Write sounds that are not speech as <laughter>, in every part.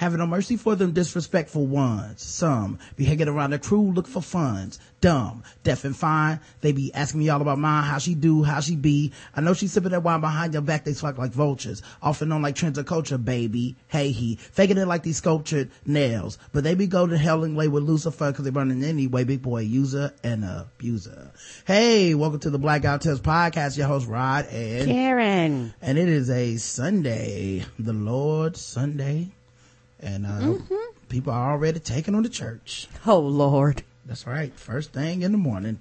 Having no mercy for them disrespectful ones. Some be hanging around the crew looking for funds. Dumb, deaf and fine. They be asking me all about mine, how she do, how she be. I know she's sipping that wine behind your back. They fuck like vultures. Often known like trends of culture, baby. Hey he. Faking it like these sculptured nails. But they be go to hell and lay with Lucifer cause they running anyway. Big boy user and abuser. Hey, welcome to the Black Guy Who Tips podcast. Your host Rod and Karen. And it is a Sunday. The Lord Sunday and uh, mm-hmm. people are already taking on the church. Oh Lord, that's right. First thing in the morning.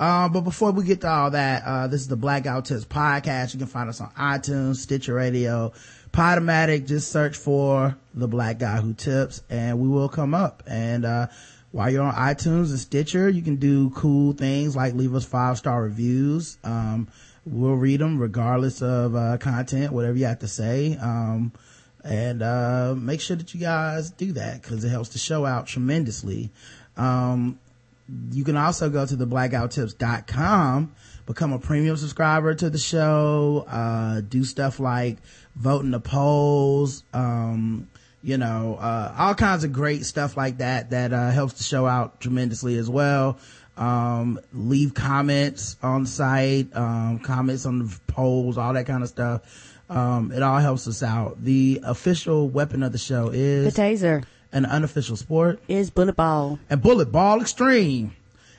Uh, but before we get to all that, uh, this is the Black Guy Who Tips podcast. You can find us on iTunes, Stitcher Radio, Podomatic. Just search for the Black Guy Who Tips, and we will come up. And uh, while you're on iTunes and Stitcher, you can do cool things like leave us five star reviews. Um, we'll read them regardless of uh, content, whatever you have to say. Um, and uh, make sure that you guys do that because it helps the show out tremendously. Um, you can also go to the blackguywhotips.com become a premium subscriber to the show uh, do stuff like vote in the polls um, you know uh, all kinds of great stuff like that that uh, helps the show out tremendously as well. Um, leave comments on site um, comments on the polls all that kind of stuff um, it all helps us out. The official weapon of the show is the taser. An unofficial sport is bullet ball. And bullet ball extreme.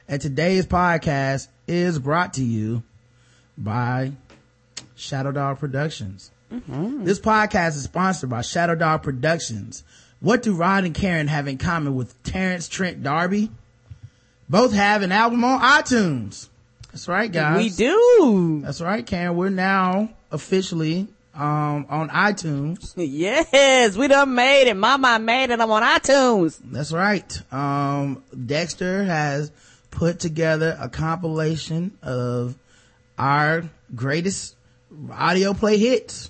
And today's podcast is brought to you by Shadow Dog Productions. Mm-hmm. This podcast is sponsored by Shadow Dog Productions. What do Rod and Karen have in common with Terence Trent D'Arby? Both have an album on iTunes. That's right, guys. We do. That's right, Karen. We're now officially um, on iTunes. <laughs> yes, we done made it. Mama made it. I'm on iTunes. That's right. Um, Dexter has put together a compilation of our greatest audio play hits.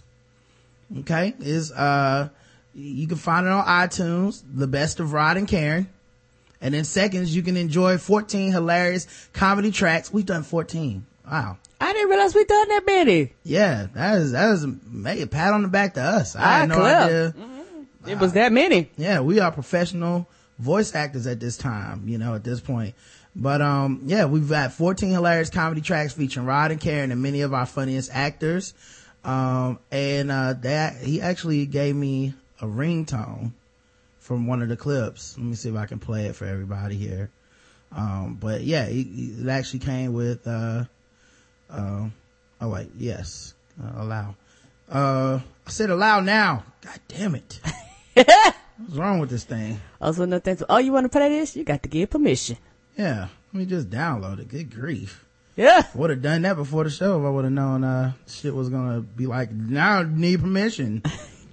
Okay. Is, uh, you can find it on iTunes, the best of Rod and Karen. And in seconds, you can enjoy 14 hilarious comedy tracks. We've done 14. Wow. I didn't realize we done that many. Yeah, that is that is a pat on the back to us. I, I had no idea. Mm-hmm. It uh, was that many. Yeah, we are professional voice actors at this time, you know, at this point. But um, yeah, we've got 14 hilarious comedy tracks featuring Rod and Karen and many of our funniest actors. Um, and uh, that he actually gave me a ringtone from one of the clips. Let me see if I can play it for everybody here. Um, but yeah, it actually came with uh, uh, oh wait, yes, uh, allow. Uh, I said allow now. God damn it. <laughs> What's wrong with this thing? Also, nothing. Oh, you want to play this? You got to give permission. Yeah, let me just download it. Good grief. Yeah. Would have done that before the show if I would have known, uh, shit was gonna be like, now I need permission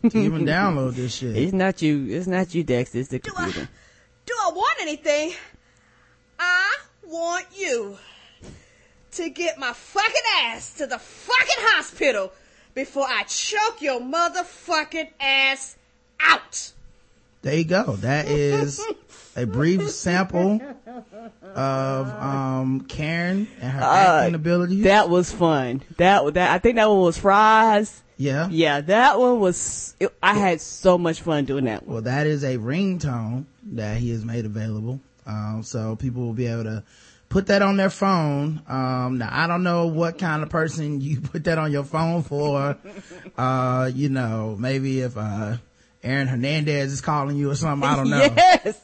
to even <laughs> download this shit. It's not you. It's not you, Dex. It's the computer. I, do I want anything? I want you to get my fucking ass to the fucking hospital before I choke your motherfucking ass out. There you go. That is a brief sample of um, Karen and her uh, acting abilities. That was fun. That that I think that one was fries. Yeah. Yeah, that one was. It, I had so much fun doing that one. Well, that is a ringtone that he has made available, um, so people will be able to put that on their phone. Um, now I don't know what kind of person <laughs> you put that on your phone for. uh, you know, maybe if, uh, Aaron Hernandez is calling you or something, I don't <laughs> know. yes.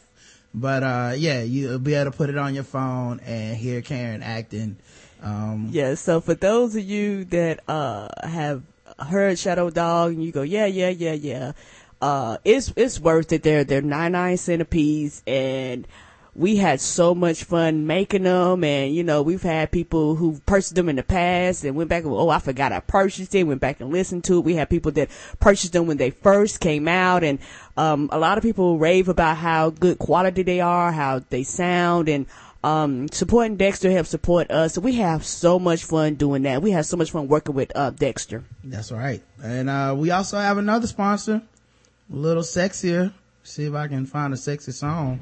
But, uh, yeah, you'll be able to put it on your phone and hear Karen acting. Um, yeah, so for those of you that, uh, have heard Shadow Dog and you go, yeah, yeah, yeah, yeah, uh, it's, it's worth it. They're, they're 99 centipedes and, we had so much fun making them and you know we've had people who purchased them in the past and went back and oh i forgot i purchased it went back and listened to it we had people that purchased them when they first came out and um, a lot of people rave about how good quality they are how they sound and um, supporting Dexter helps support us. We have so much fun doing that. We have so much fun working with uh, Dexter. That's right. And uh, we also have another sponsor, a little sexier. See if I can find a sexy song.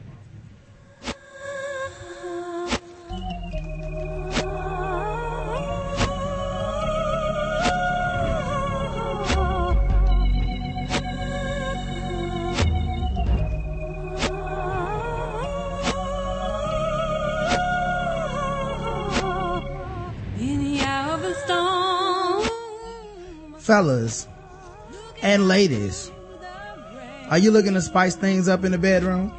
Fellas and ladies, are you looking to spice things up in the bedroom?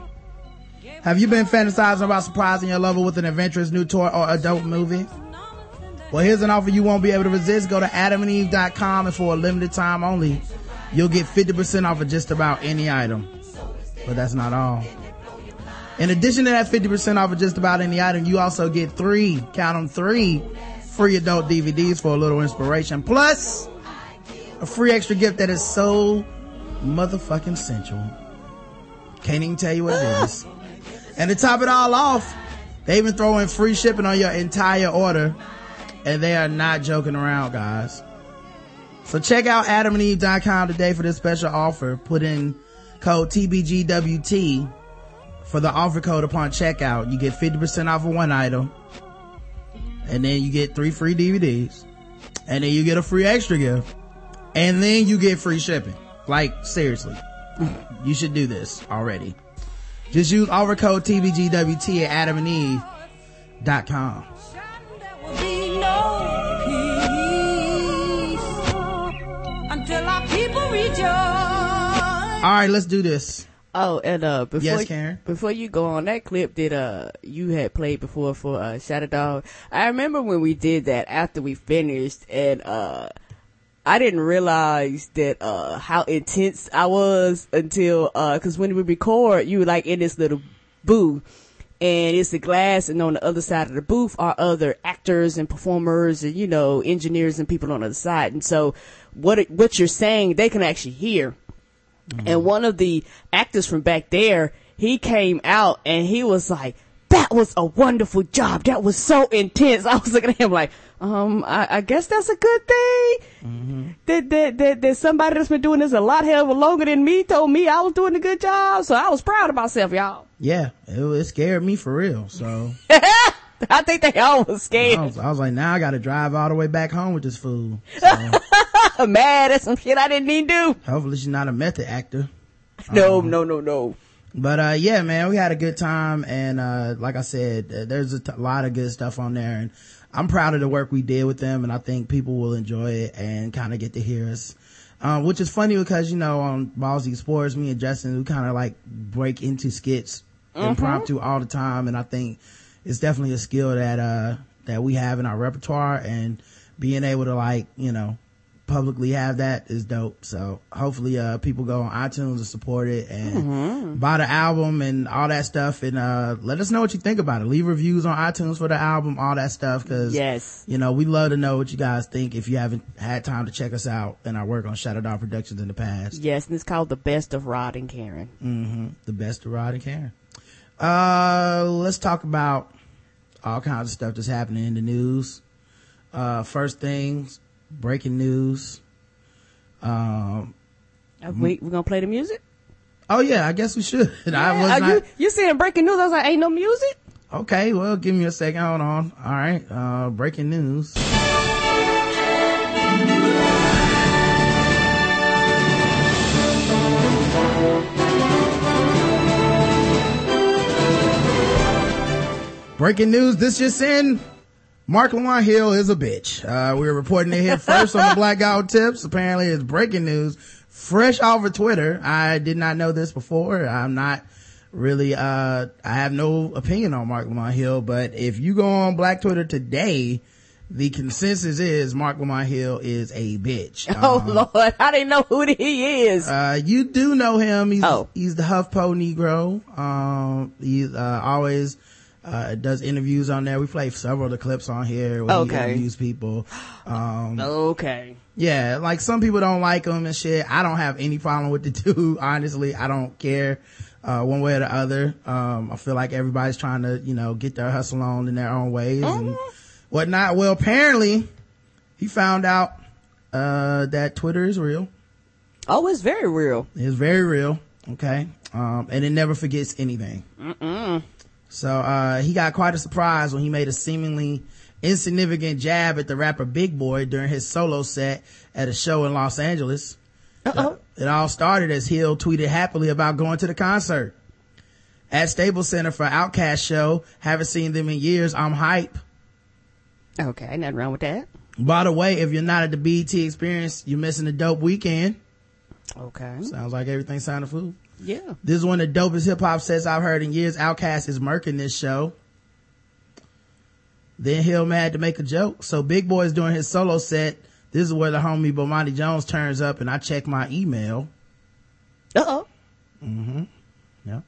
Have you been fantasizing about surprising your lover with an adventurous new toy or adult movie? Well, here's an offer you won't be able to resist. Go to adamandeve.com and for a limited time only, you'll get 50% off of just about any item. But that's not all. In addition to that 50% off of just about any item, you also get three, count them three, free adult DVDs for a little inspiration. Plus, a free extra gift that is so motherfucking sensual. Can't even tell you what it <laughs> is. And to top it all off, they even throw in free shipping on your entire order. And they are not joking around, guys. So check out adamandeve.com today for this special offer. Put in code TBGWT for the offer code upon checkout. You get 50% off of one item. And then you get three free DVDs. And then you get a free extra gift. And then you get free shipping. Like, seriously. you should do this already. Just use offer code TBGWT at adamandeve.com. There will be no peace until our people rejoice. All right, let's do this. Oh, and uh, before Yes, Karen? before you go on that clip that uh you had played before for uh Shadow Dog, I remember when we did that after we finished, and uh I didn't realize that uh how intense I was until uh because when we record, you were like in this little booth. And it's the glass, and on the other side of the booth are other actors and performers, and you know, engineers and people on the other side. And so, what it, what you're saying, they can actually hear. And one of the actors from back there, he came out and he was like, that was a wonderful job. That was so intense. <laughs> I was looking at him like, um, I, I guess that's a good thing. That, that, that, that somebody that's been doing this a lot hell longer than me told me I was doing a good job. So I was proud of myself, y'all. Yeah, it, it scared me for real. So <laughs> I think they all was I scared. was, I was like, now I got to drive all the way back home with this fool. So <laughs> Mad at some shit I didn't even do. hopefully she's not a method actor. No, no, no, no. But, uh, yeah, man, we had a good time. And, uh, like I said, uh, there's a t- lot of good stuff on there. And I'm proud of the work we did with them. And I think people will enjoy it and kind of get to hear us. Um, which is funny because, you know, on Ballsy Sports, me and Justin, we kind of like break into skits impromptu all the time. And I think it's definitely a skill that, uh, that we have in our repertoire and being able to like, you know, publicly have that is dope. So hopefully, uh, people go on iTunes and support it and buy the album and all that stuff. And, uh, let us know what you think about it. Leave reviews on iTunes for the album, all that stuff. Cause, Yes. you know, we love to know what you guys think if you haven't had time to check us out and our work on Shadow Dog Productions in the past. Yes, and it's called The Best of Rod and Karen. hmm The best of Rod and Karen. Uh, let's talk about all kinds of stuff that's happening in the news. Uh, first things, breaking news. Um, Uh, We, we gonna play the music? oh yeah, I guess we should. <laughs> I was not, you, you saying breaking news? I was like, ain't no music? okay, well, give me a second. Hold on. All right. Uh, breaking news. Breaking news. This just in. Marc Lamont Hill is a bitch. Uh, we were reporting it here first on the Black Guy Who Tips. Apparently it's breaking news. Fresh off of Twitter. I did not know this before. I'm not really, uh, I have no opinion on Marc Lamont Hill, but if you go on Black Twitter today, the consensus is Marc Lamont Hill is a bitch. <laughs> Oh Um, Lord, I didn't know who he is. uh, you do know him. He's, Oh. he's the HuffPo Negro. Um, he, uh, always, uh, it does interviews on there. We play several of the clips on here where Okay. he interviews people. Um, okay. yeah, like some people don't like him and shit. I don't have any problem with the <laughs> dude. Honestly, I don't care, uh, one way or the other. Um, I feel like everybody's trying to, you know, get their hustle on in their own ways and whatnot. Well, apparently he found out, uh, that Twitter is real. Oh, it's very real. It's very real. Okay. Um, and it never forgets anything. So, uh, he got quite a surprise when he made a seemingly insignificant jab at the rapper Big Boi during his solo set at a show in Los Angeles. Uh-oh. It all started as Hill tweeted happily about going to the concert. At Staples Center for OutKast show, haven't seen them in years, I'm hype. Okay, nothing wrong with that. By the way, if you're not at the BET experience, you're missing a dope weekend. Okay. Sounds like everything sounded food. Yeah. This is one of the dopest hip hop sets I've heard in years. OutKast is murking this show. Then Hill mad to make a joke. So Big Boi is doing his solo set. This is where the homie Bomani Jones turns up and I check my email. Uh oh. Mm-hmm. Yeah.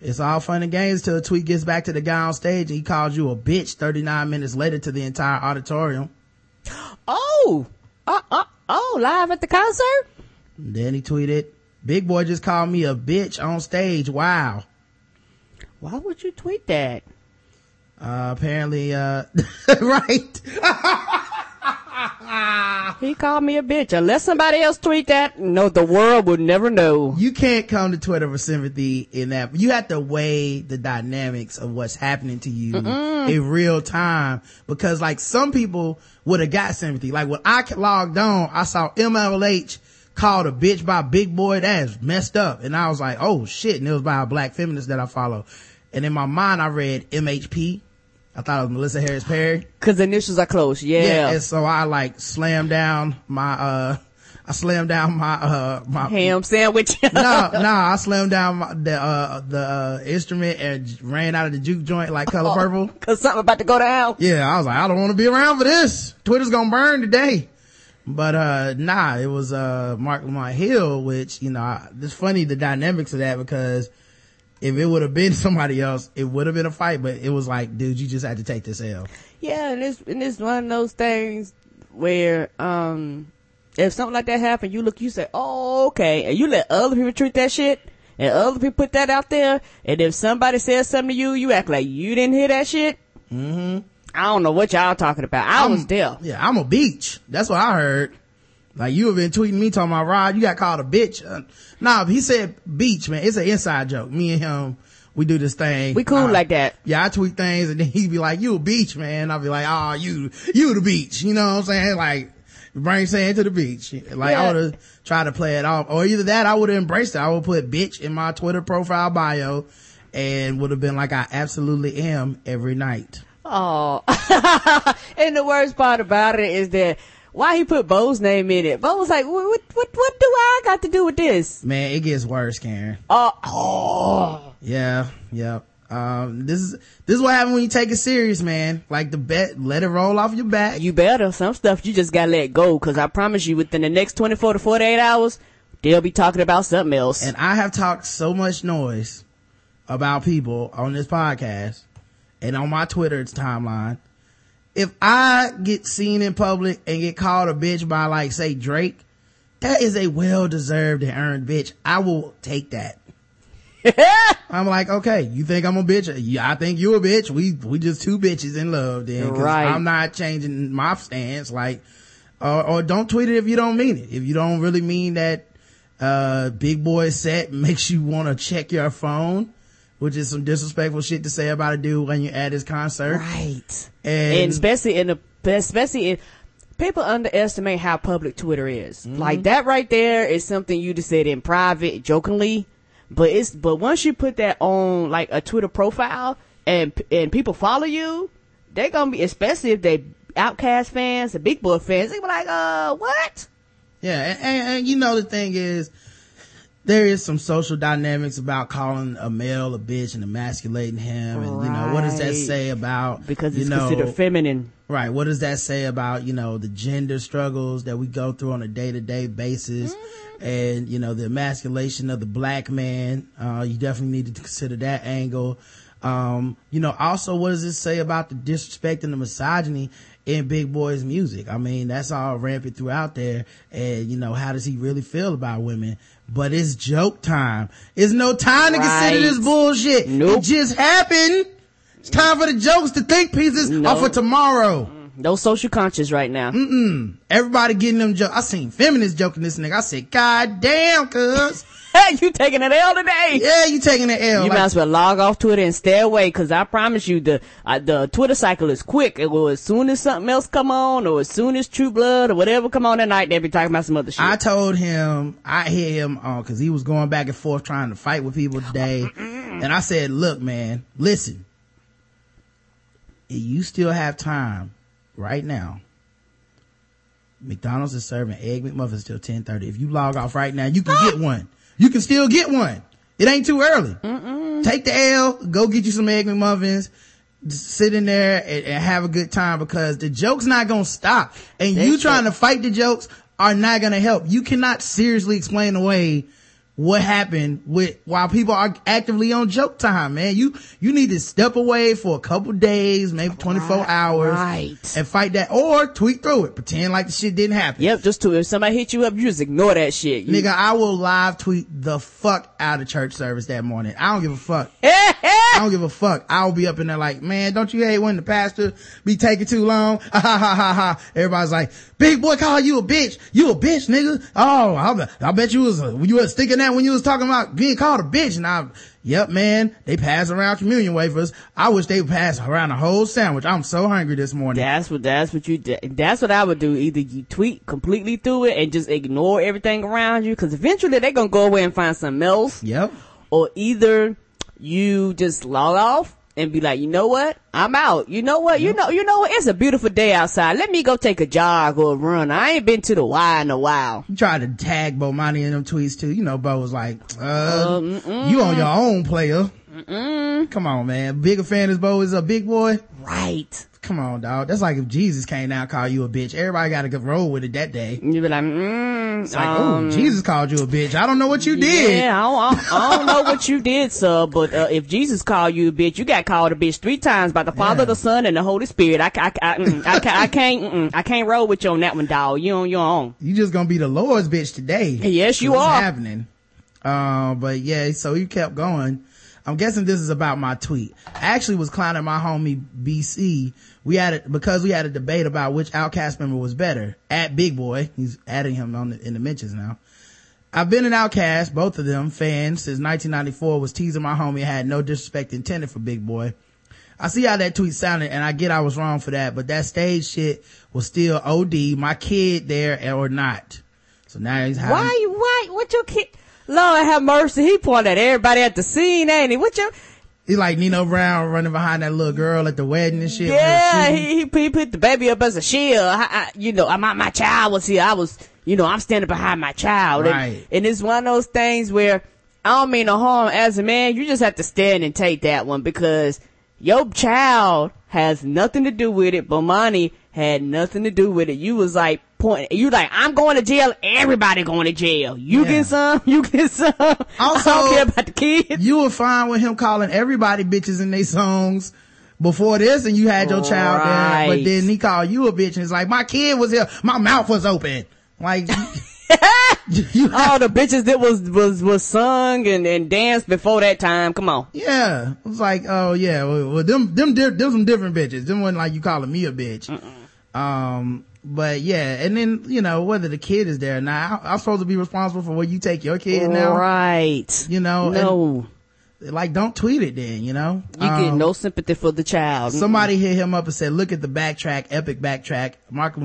It's all fun and games till the tweet gets back to the guy on stage and he calls you a bitch 39 minutes later to the entire auditorium. <gasps> Oh. Uh, uh, oh, live at the concert? Then he tweeted, Big Boi just called me a bitch on stage. Wow. Why would you tweet that? Uh, apparently, uh, <laughs> right. <laughs> He called me a bitch. Unless somebody else tweet that, no, the world would never know. You can't come to Twitter for sympathy in that. You have to weigh the dynamics of what's happening to you in real time because like some people would have got sympathy. Like when I logged on, I saw MLH called a bitch by Big Boi. That's messed up. And I was like, oh shit. And it was by a black feminist that I follow. And in my mind, I read MHP. I thought it was Melissa Harris Perry. Cause the initials are close. Yeah. yeah And so I like slammed down my, uh, I slammed down my, uh, my, Ham sandwich. <laughs> no, no, I slammed down my, the, uh, the, uh, instrument and ran out of the juke joint like color purple. Cause something about to go down. Yeah, I was like, I don't want to be around for this. Twitter's gonna burn today. But, uh, nah, it was, uh, Marc Lamont Hill, which, you know, I, it's funny the dynamics of that because if it would have been <laughs> somebody else, it would have been a fight, but it was like, dude, you just had to take this L. Yeah, and it's and it's one of those things where um if something like that happened, you look, you say, "Oh, okay," and you let other people treat that shit, and other people put that out there, and if somebody says something to you, you act like you didn't hear that shit. Mm-hmm. I don't know what y'all talking about. I was there. Yeah, I'm a beach. That's what I heard. Like you have been tweeting me talking about Rod, you got called a bitch. Uh, nah, he said beach, man. It's an inside joke. Me and him, we do this thing. We cool Uh, like that. Yeah, I tweet things and then <laughs> he'd be like, you a beach, man. I'd be like, oh, you, you the beach. You know what I'm saying? Like, bring sand to the beach. Like Yeah. I would have tried to play it off. Or either that, I would have embraced it. I would put bitch in my Twitter profile bio and would have been like, I absolutely am every night. Oh, <laughs> and the worst part about it is that why he put Bo's name in it. Bo was like, what, what, what, do I got to do with this? Man, it gets worse, Karen. Oh, oh. Yeah, yeah. Um, this is, this is what happens when you take it serious, man. Like the bet, let it roll off your back. You better. Some stuff you just gotta let go. Cause I promise you within the next 24 to 48 hours, they'll be talking about something else. And I have talked so much noise about people on this podcast and on my Twitter timeline. If I get seen in public and get called a bitch by like say Drake, that is a well deserved and earned bitch. I will take that. <laughs> I'm like, okay, you think I'm a bitch? Yeah, I think you a bitch. We, we just two bitches in love then. 'cause Right. I'm not changing my stance. Like, or, or don't tweet it if you don't mean it. If you don't really mean that, uh, Big Boi set makes you want to check your phone, which is some disrespectful shit to say about a dude when you're at his concert. right. And, And especially in the, especially in, people underestimate how public Twitter is. Like that right there is something you just said in private, jokingly. But it's, but once you put that on like a Twitter profile and, and people follow you, they're gonna be, especially if they OutKast fans, the Big Boi fans, they be like, uh, what? Yeah, and, and, and you know the thing is, there is some social dynamics about calling a male a bitch and emasculating him, and you know what does that say about Because you it's know, considered feminine. Right. What does that say about, you know, the gender struggles that we go through on a day to day basis and, you know, the emasculation of the black man? Uh, you definitely need to consider that angle. Um, you know, also what does it say about the disrespect and the misogyny in Big Boi's music? I mean, that's all rampant throughout there. And, you know, how does he really feel about women? But it's joke time. It's no time to consider Right. this bullshit. Nope. It just happened. It's time for the jokes to think pieces No. off for tomorrow. No social conscious right now. Mm-mm. Everybody getting them jokes. I seen feminists joking this nigga. I said, God damn, cuz. Hey, <laughs> you taking an L today? Yeah, you taking the L. You Like, might as well log off Twitter and stay away, cause I promise you the uh, the Twitter cycle is quick. It will as soon as something else come on, or as soon as True Blood or whatever come on that night, they'll be talking about some other shit. I told him, I hit him on, cause he was going back and forth trying to fight with people today. and I said, look, man, listen. You still have time right now McDonald's is serving egg McMuffins till 1030. If you log off right now, you can get <gasps> one. You can still get one. It ain't too early. Take the L, go get you some egg McMuffins. Sit in there and, and have a good time because the joke's not gonna stop. And you trying right. to fight the jokes are not gonna help. You cannot seriously explain away what happened with while people are actively on joke time, man. You you need to step away for a couple days, maybe 24 hours right. and fight that or tweet through it. Pretend like the shit didn't happen. Yep, just to if somebody hit you up, you just ignore that shit. You- Nigga, I will live tweet the fuck out of church service that morning. I don't give a fuck. <laughs> I don't give a fuck. I'll be up in there like, man, don't you hate when the pastor be taking too long? <laughs> Ha ha ha ha ha. Everybody's like, Big Boi call you a bitch. You a bitch, nigga. Oh, I bet, I bet you was, a, you was thinking that when you was talking about being called a bitch. And I, yep, man, they pass around communion wafers. I wish they would pass around a whole sandwich. I'm so hungry this morning. That's what that's what you that's what I would do. Either you tweet completely through it and just ignore everything around you, because eventually they're gonna go away and find something else, Yep. or either you just log off and be like, you know what, I'm out. You know what, you know, you know what, it's a beautiful day outside. Let me go take a jog or a run. I ain't been to the Y in a while. You tried to tag Bomani in them tweets too. You know, Bo was like, uh, you on your own player. Come on, man. Bigger fan as Bo is a Big Boi. Right. Come on, dog. That's like if Jesus came down and called you a bitch. Everybody got to roll with it that day. You be like, mm, It's like, um, oh, Jesus called you a bitch. I don't know what you did. Yeah, I don't, I don't know what you did, sir, but uh, if Jesus called you a bitch, you got called a bitch three times by the Father, Yeah. the Son, and the Holy Spirit. I, I, I, mm, I, I can't, mm, I can't roll with you on that one, dog. You on your own. You just gonna be the Lord's bitch today. Yes, you What's are. happening. Uh, but yeah, so you kept going. I'm guessing this is about my tweet. I actually was clowning my homie BC. We had it because we had a debate about which OutKast member was better. At Big Boi, he's adding him on the, in the mentions now. I've been an OutKast, both of them fans since 1994. Was teasing my homie. Had no disrespect intended for Big Boi. I see how that tweet sounded, and I get I was wrong for that, but that stage shit was still OD. My kid there or not. So now he's having. Why, why, what your kid? Lord have mercy. He pointed at everybody at the scene, ain't he? What you? He's like Nino Brown running behind that little girl at the wedding and shit. when they were Yeah, he, he he put the baby up as a shield. I, I, you know, my my child was here. I was, you know, I'm standing behind my child. And- Right. And, it's one of those things where I don't mean no harm as a man. You just have to stand and take that one because your child has nothing to do with it. Bomani had nothing to do with it. You was like point. You like I'm going to jail. Everybody going to jail. You Yeah. get some. <laughs> You get some. I Also- don't care about the kids. you were fine with him calling everybody bitches in their songs before this and you had your child there, but then he called you a bitch and it's like, my kid was here, my mouth was open. Like, <laughs> All <laughs> the bitches that was was was sung and and danced before that time. Come on. Yeah, it was like, oh yeah, well, well them, them, di- them some different bitches. Them wasn't like you calling me a bitch. Um, but yeah, and then, you know, whether the kid is there or not, I- I'm supposed to be responsible for where you take your kid now. Right. You know, No. like don't tweet it then, you know? You get Um, no sympathy for the child. Somebody hit him up and said, look at the backtrack, epic backtrack. Mark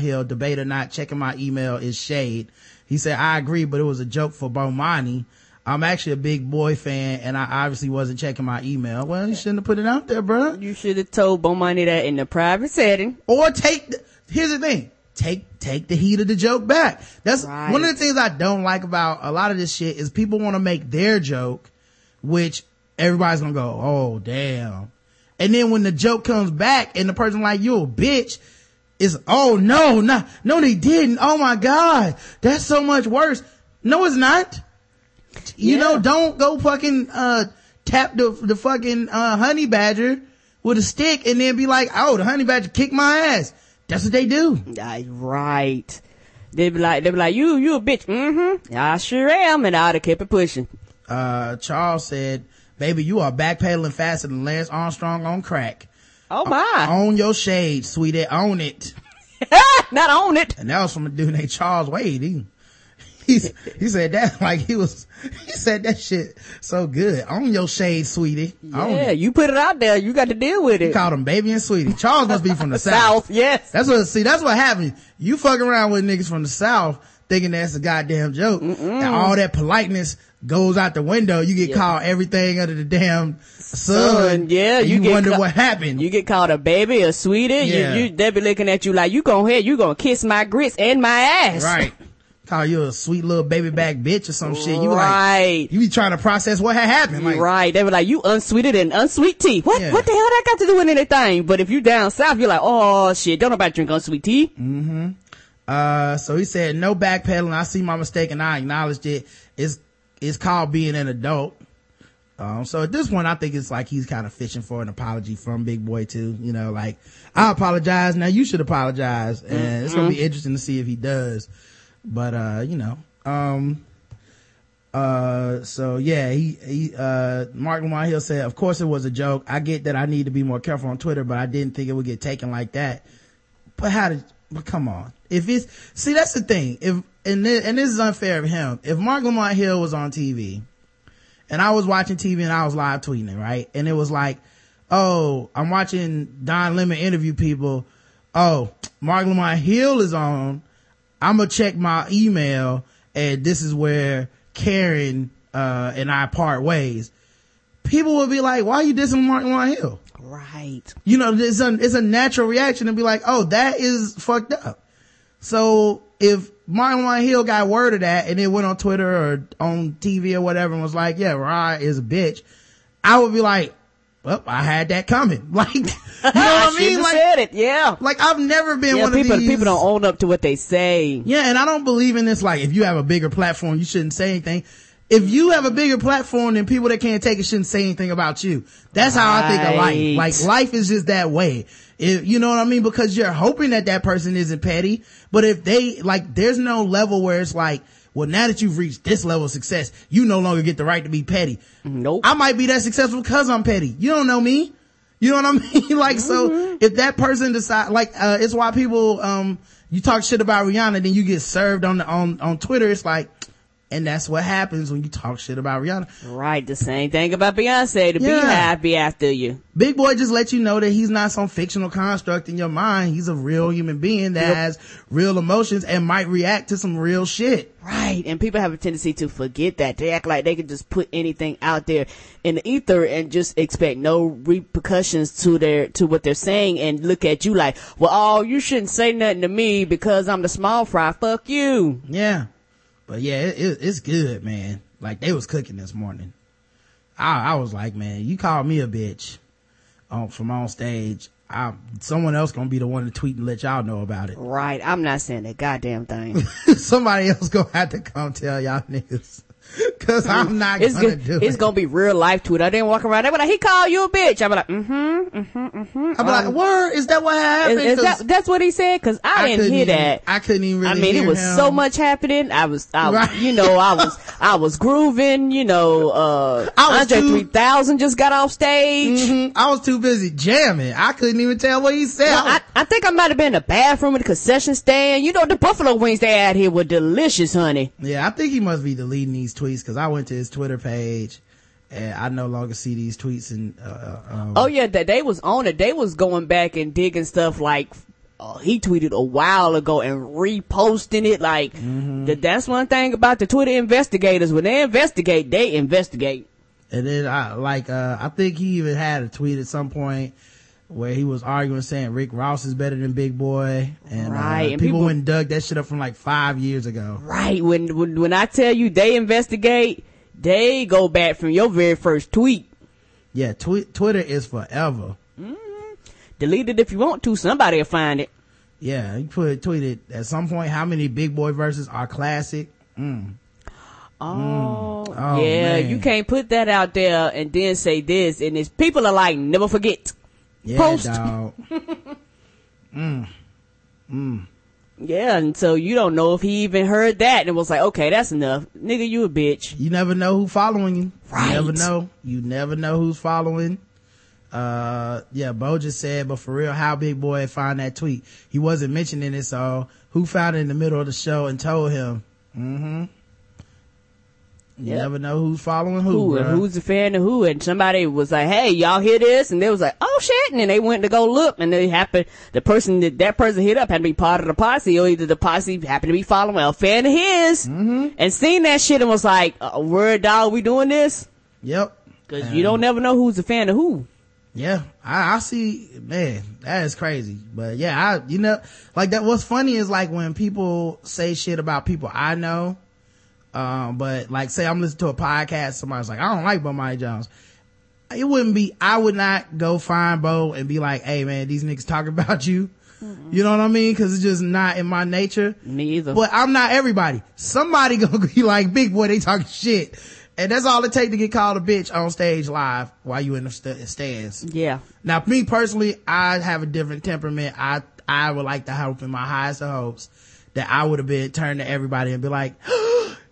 Hill, debate or not, checking my email is shade. He said, I agree, but it was a joke for Bomani. I'm actually a Big Boi fan and I obviously wasn't checking my email. Well, you shouldn't have put it out there, bro. You should have told Bomani that in the private setting. Or take, the, here's the thing. Take, take the heat of the joke back. That's Right. one of the things I don't like about a lot of this shit is people want to make their joke, which everybody's gonna go, oh damn. And then when the joke comes back and the person like you a bitch, is oh no, no, no they didn't. Oh my god, that's so much worse. No, it's not. You Yeah. know, don't go fucking uh tap the the fucking uh honey badger with a stick and then be like, oh, the honey badger kicked my ass. That's what they do. Right. They be like, they be like, you, you a bitch. Mm-hmm. I sure am. And I'd have kept it pushing. Uh Charles said, baby, you are backpedaling faster than Lance Armstrong on crack. Oh my. Own your shade, sweetie. Own it. <laughs> Not on it. And that was from a dude named Charles Wade. He, he, he said that <laughs> like he was, he said that shit so good. Own your shade, sweetie. Own Yeah, it. you put it out there. You got to deal with it. He called him baby and sweetie. Charles must be from the <laughs> South. South, yes. That's what, see, that's what happened. You fuck around with niggas from the South, thinking that's a goddamn joke. And all that politeness goes out the window. You get called everything under the damn. Son, yeah, you you, get wonder ca- what happened. You get called a baby, a sweetie. Yeah. You, you, they be looking at you like you go ahead, you gonna kiss my grits and my ass. right. Call you a sweet little baby back bitch or some shit. You Right. like, you be trying to process what had happened. Like, right. They were like, you unsweeted and unsweet tea. What? Yeah. What the hell that got to do with anything? But if you down south, you're like, oh shit, don't nobody drink unsweet tea. Uh, so he said, no backpedaling. I see my mistake and I acknowledged it. It's, it's called being an adult. Um, so at this point, I think it's like he's kind of fishing for an apology from Big Boi too. You know, like, I apologize. Now you should apologize. And it's going to be interesting to see if he does. But, uh, you know, um, uh, so yeah, he, he, uh, Mark Lamar Hill said, of course it was a joke. I get that I need to be more careful on Twitter, but I didn't think it would get taken like that. But how did, but come on. If it's, see, that's the thing. If, and this, and this is unfair of him. If Mark Lamar Hill was on TV and I was watching TV and I was live tweeting it, right? And it was like, oh, I'm watching Don Lemon interview people. Oh, Mark Lamar Hill is on. I'm gonna check my email and this is where Karen, uh, and I part ways. People will be like, why are you dissing Mark Lamar Hill? Right. you know, it's a, it's a natural reaction to be like, oh, that is fucked up. So if Martin Lamar Hill got word of that and it went on Twitter or on TV or whatever and was like, yeah, Rod is a bitch, I would be like, well, I had that coming. <laughs> Like, you know <laughs> what I mean? Like, said it. Yeah. like I've never been Yeah, one people, of these. people don't own up to what they say. Yeah, and I don't believe in this, like, if you have a bigger platform, you shouldn't say anything. If you have a bigger platform, than people that can't take it shouldn't say anything about you. That's how I think of life. Like, life is just that way. If, you know what I mean? Because you're hoping that that person isn't petty. But if they, like, there's no level where it's like, well, now that you've reached this level of success, you no longer get the right to be petty. Nope. I might be that successful because I'm petty. You don't know me. You know what I <laughs> mean? like, so if that person decide, like, uh, it's why people, um, you talk shit about Rihanna, then you get served on the, on, on Twitter. It's like, and that's what happens when you talk shit about Rihanna. Right. The same thing about Beyonce. The Yeah. be after you. Big Boi just let you know that he's not some fictional construct in your mind. He's a real human being that Yep. has real emotions and might react to some real shit. Right. And people have a tendency to forget that. They act like they can just put anything out there in the ether and just expect no repercussions to their, to what they're saying and look at you like, well, oh, you shouldn't say nothing to me because I'm the small fry. Fuck you. Yeah. But yeah, it, it, it's good, man. Like they was cooking this morning. I, I was like, man, you called me a bitch on, from on stage. I, someone else gonna be the one to tweet and let y'all know about it. Right. I'm not saying that goddamn thing. <laughs> Somebody else gonna have to come tell y'all niggas. <laughs> Cause I'm not it's gonna gonna, do it's it. gonna be real life to it. I didn't walk around. Were like, he called you a bitch. I'm like, mm-hmm. Mm-hmm. mm-hmm. I'm be like, word, is that what happened? Is, is that, that's what he said? Cause I, didn't hear even- that. I couldn't even really I mean, it was him. so much happening. I was, I, Right. you know, I was, <laughs> I was grooving. You know, uh, I was Andre too- 3000 just got off stage. Mhm. I was too busy jamming. I couldn't even tell what he said. Well, I, I think I might have been in the bathroom at the concession stand. You know, the buffalo wings they had here were delicious, honey. Yeah, I think he must be deleting these tweets because I went to his Twitter page and I no longer see these tweets and, uh, um, Oh yeah, that they was on it. They was going back and digging stuff like uh, he tweeted a while ago and reposting it. Like Mm-hmm. that. That's one thing about the Twitter investigators. When they investigate, they investigate. and then I, like, uh, I think he even had a tweet at some point where he was arguing saying Rick Ross is better than Big Boi. And, Right, uh, and people, people- went dug that shit up from like five years ago. Right. When when when I tell you they investigate, they go back from your very first tweet. Yeah, tweet, Twitter is forever. Delete it if you want to. Somebody will find it. Yeah, he put tweeted at some point how many Big Boi verses are classic. Mm. Oh, Oh, yeah. man. You can't put that out there and then say this. And it's people are like, never forget. Yeah, Post. dog. <laughs> Yeah, and so you don't know if he even heard that and was like, okay, that's enough. Nigga, you a bitch. You never know who following you. Right. You never know. You never know who's following. Uh, yeah, Bo just said, but for real, how Big Boi find that tweet? He wasn't mentioning it, so who found it in the middle of the show and told him? Mm-hmm. You Yep. never know who's following who. who and who's a fan of who and somebody was like hey y'all hear this and they was like oh shit and then they went to go look and they happened the person that that person hit up had to be part of the posse or either the posse happened to be following a fan of his Mm-hmm. and seen that shit and was like uh, word dog we doing this Yep. because you don't never know who's a fan of who Yeah, I, I see, man, that is crazy. But yeah, I, you know, like that, what's funny is like when people say shit about people I know, um, but like say I'm listening to a podcast, somebody's like, I don't like Bomani Jones. It wouldn't be, I would not go find Bo and be like, hey man, these niggas talking <laughs> about you. You know what I mean? Cause it's just not in my nature. me either But I'm not everybody. Somebody <laughs> gonna be like, Big Boi, they talking shit. And that's all it take to get called a bitch on stage live while you in the st- stands. yeah Now, me personally, I have a different temperament. I, I would like to hope in my highest of hopes that I would have been turned to everybody and be like, <gasps>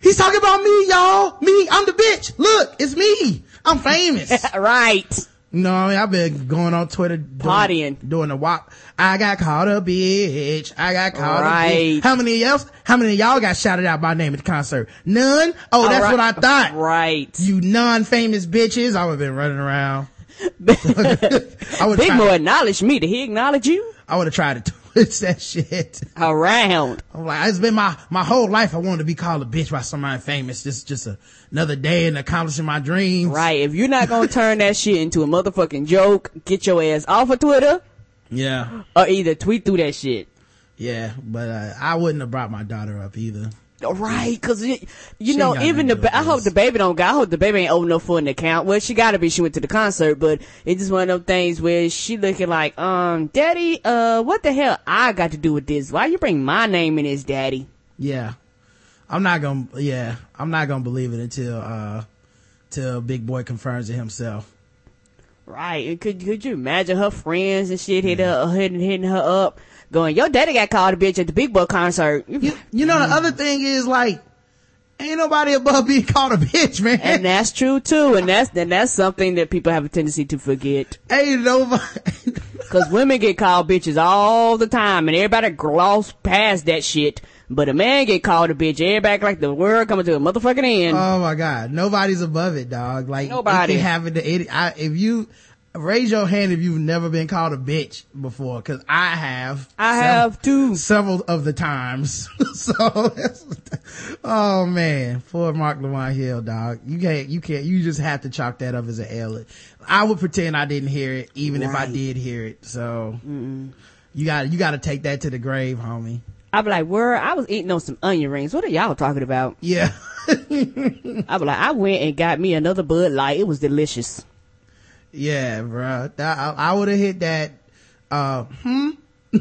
he's talking about me, y'all. Me, I'm the bitch. Look, it's me. I'm famous. <laughs> right No, I mean? I've been going on Twitter doing, Partying. doing the wop. I got called a bitch. I got called a bitch. How many else? How many of y'all got shouted out by name at the concert? None? Oh, that's All what I thought. right You non-famous bitches. I would have been running around. <laughs> <laughs> I would Big Boi acknowledged me did he acknowledge you I would have tried to twist that shit. around I'm like, it's been my, my whole life. I wanted to be called a bitch by somebody famous. This is just a, another day in accomplishing my dreams. Right. If you're not gonna turn that shit into a motherfucking joke, get your ass off of Twitter Yeah. or either tweet through that shit. Yeah. But, uh, I wouldn't have brought my daughter up either. Right, cause you, you She know, even the, nothing to do ba- I hope the baby don't, got, I hope the baby ain't old enough for an account. Well, she gotta be, she went to the concert, but it's just one of them things where she looking like, um, daddy, uh, what the hell I got to do with this? Why you bring my name in this, daddy? Yeah. I'm not gonna, yeah, I'm not gonna believe it until, uh, till Big Boi confirms it himself. Right. Could, could you imagine her friends and shit hit her, hitting, hitting her up, going, your daddy got called a bitch at the Big Boi concert. You, you know, the other thing is like, ain't nobody above being called a bitch, man. And that's true too, and that's and that's something that people have a tendency to forget. ain't nobody. <laughs> Cause women get called bitches all the time, and everybody gloss past that shit. But a man get called a bitch, everybody like the world coming to a motherfucking end. oh my god, nobody's above it, dog. Like Nobody. it can happen to any. I, if you raise your hand if you've never been called a bitch before, because I have. I several- have too. several of the times. <laughs> so, that's, <laughs> oh man, poor Marc Lamont Hill, dog. You can't, you can't, you just have to chalk that up as an L. I would pretend I didn't hear it, even if I did hear it. So, you got, you got to take that to the grave, homie. I'd be like, where? I was eating on some onion rings. What are y'all talking about? Yeah. <laughs> I'd be like, I went and got me another Bud Light. It was delicious. Yeah, bro. I, I would have hit that. Uh, hmm. <laughs>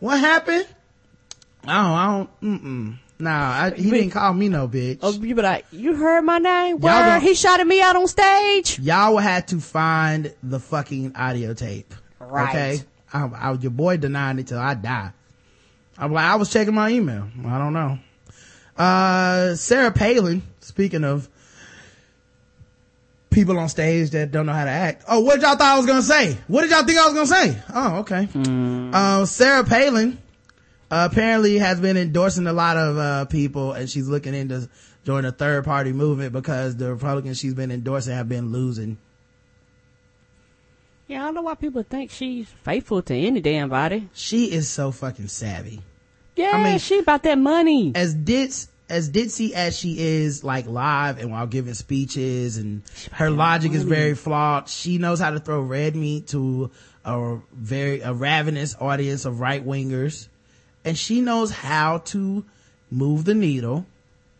what happened? I don't. I don't. Mm-mm. Nah, I, he didn't call me no bitch. Oh, you be like, you heard my name? Don't- he shouted me out on stage? Y'all have to find the fucking audio tape. Right. Okay. I, I, your boy denying it till I die. I'm like, I was checking my email. I don't know. Uh, Sarah Palin, speaking of people on stage that don't know how to act. Oh, what y'all thought I was gonna say? What did y'all think I was gonna say? Oh, okay. Uh, Sarah Palin, uh, apparently has been endorsing a lot of, uh, people and she's looking into joining a third party movement because the Republicans she's been endorsing have been losing. Yeah, I don't know why people think she's faithful to any damn body. She is so fucking savvy. Yeah, I mean- she about that money. as ditz as ditzy as she is like live and while giving speeches and her logic is very flawed she knows how to throw red meat to a very a ravenous audience of right wingers and she knows how to move the needle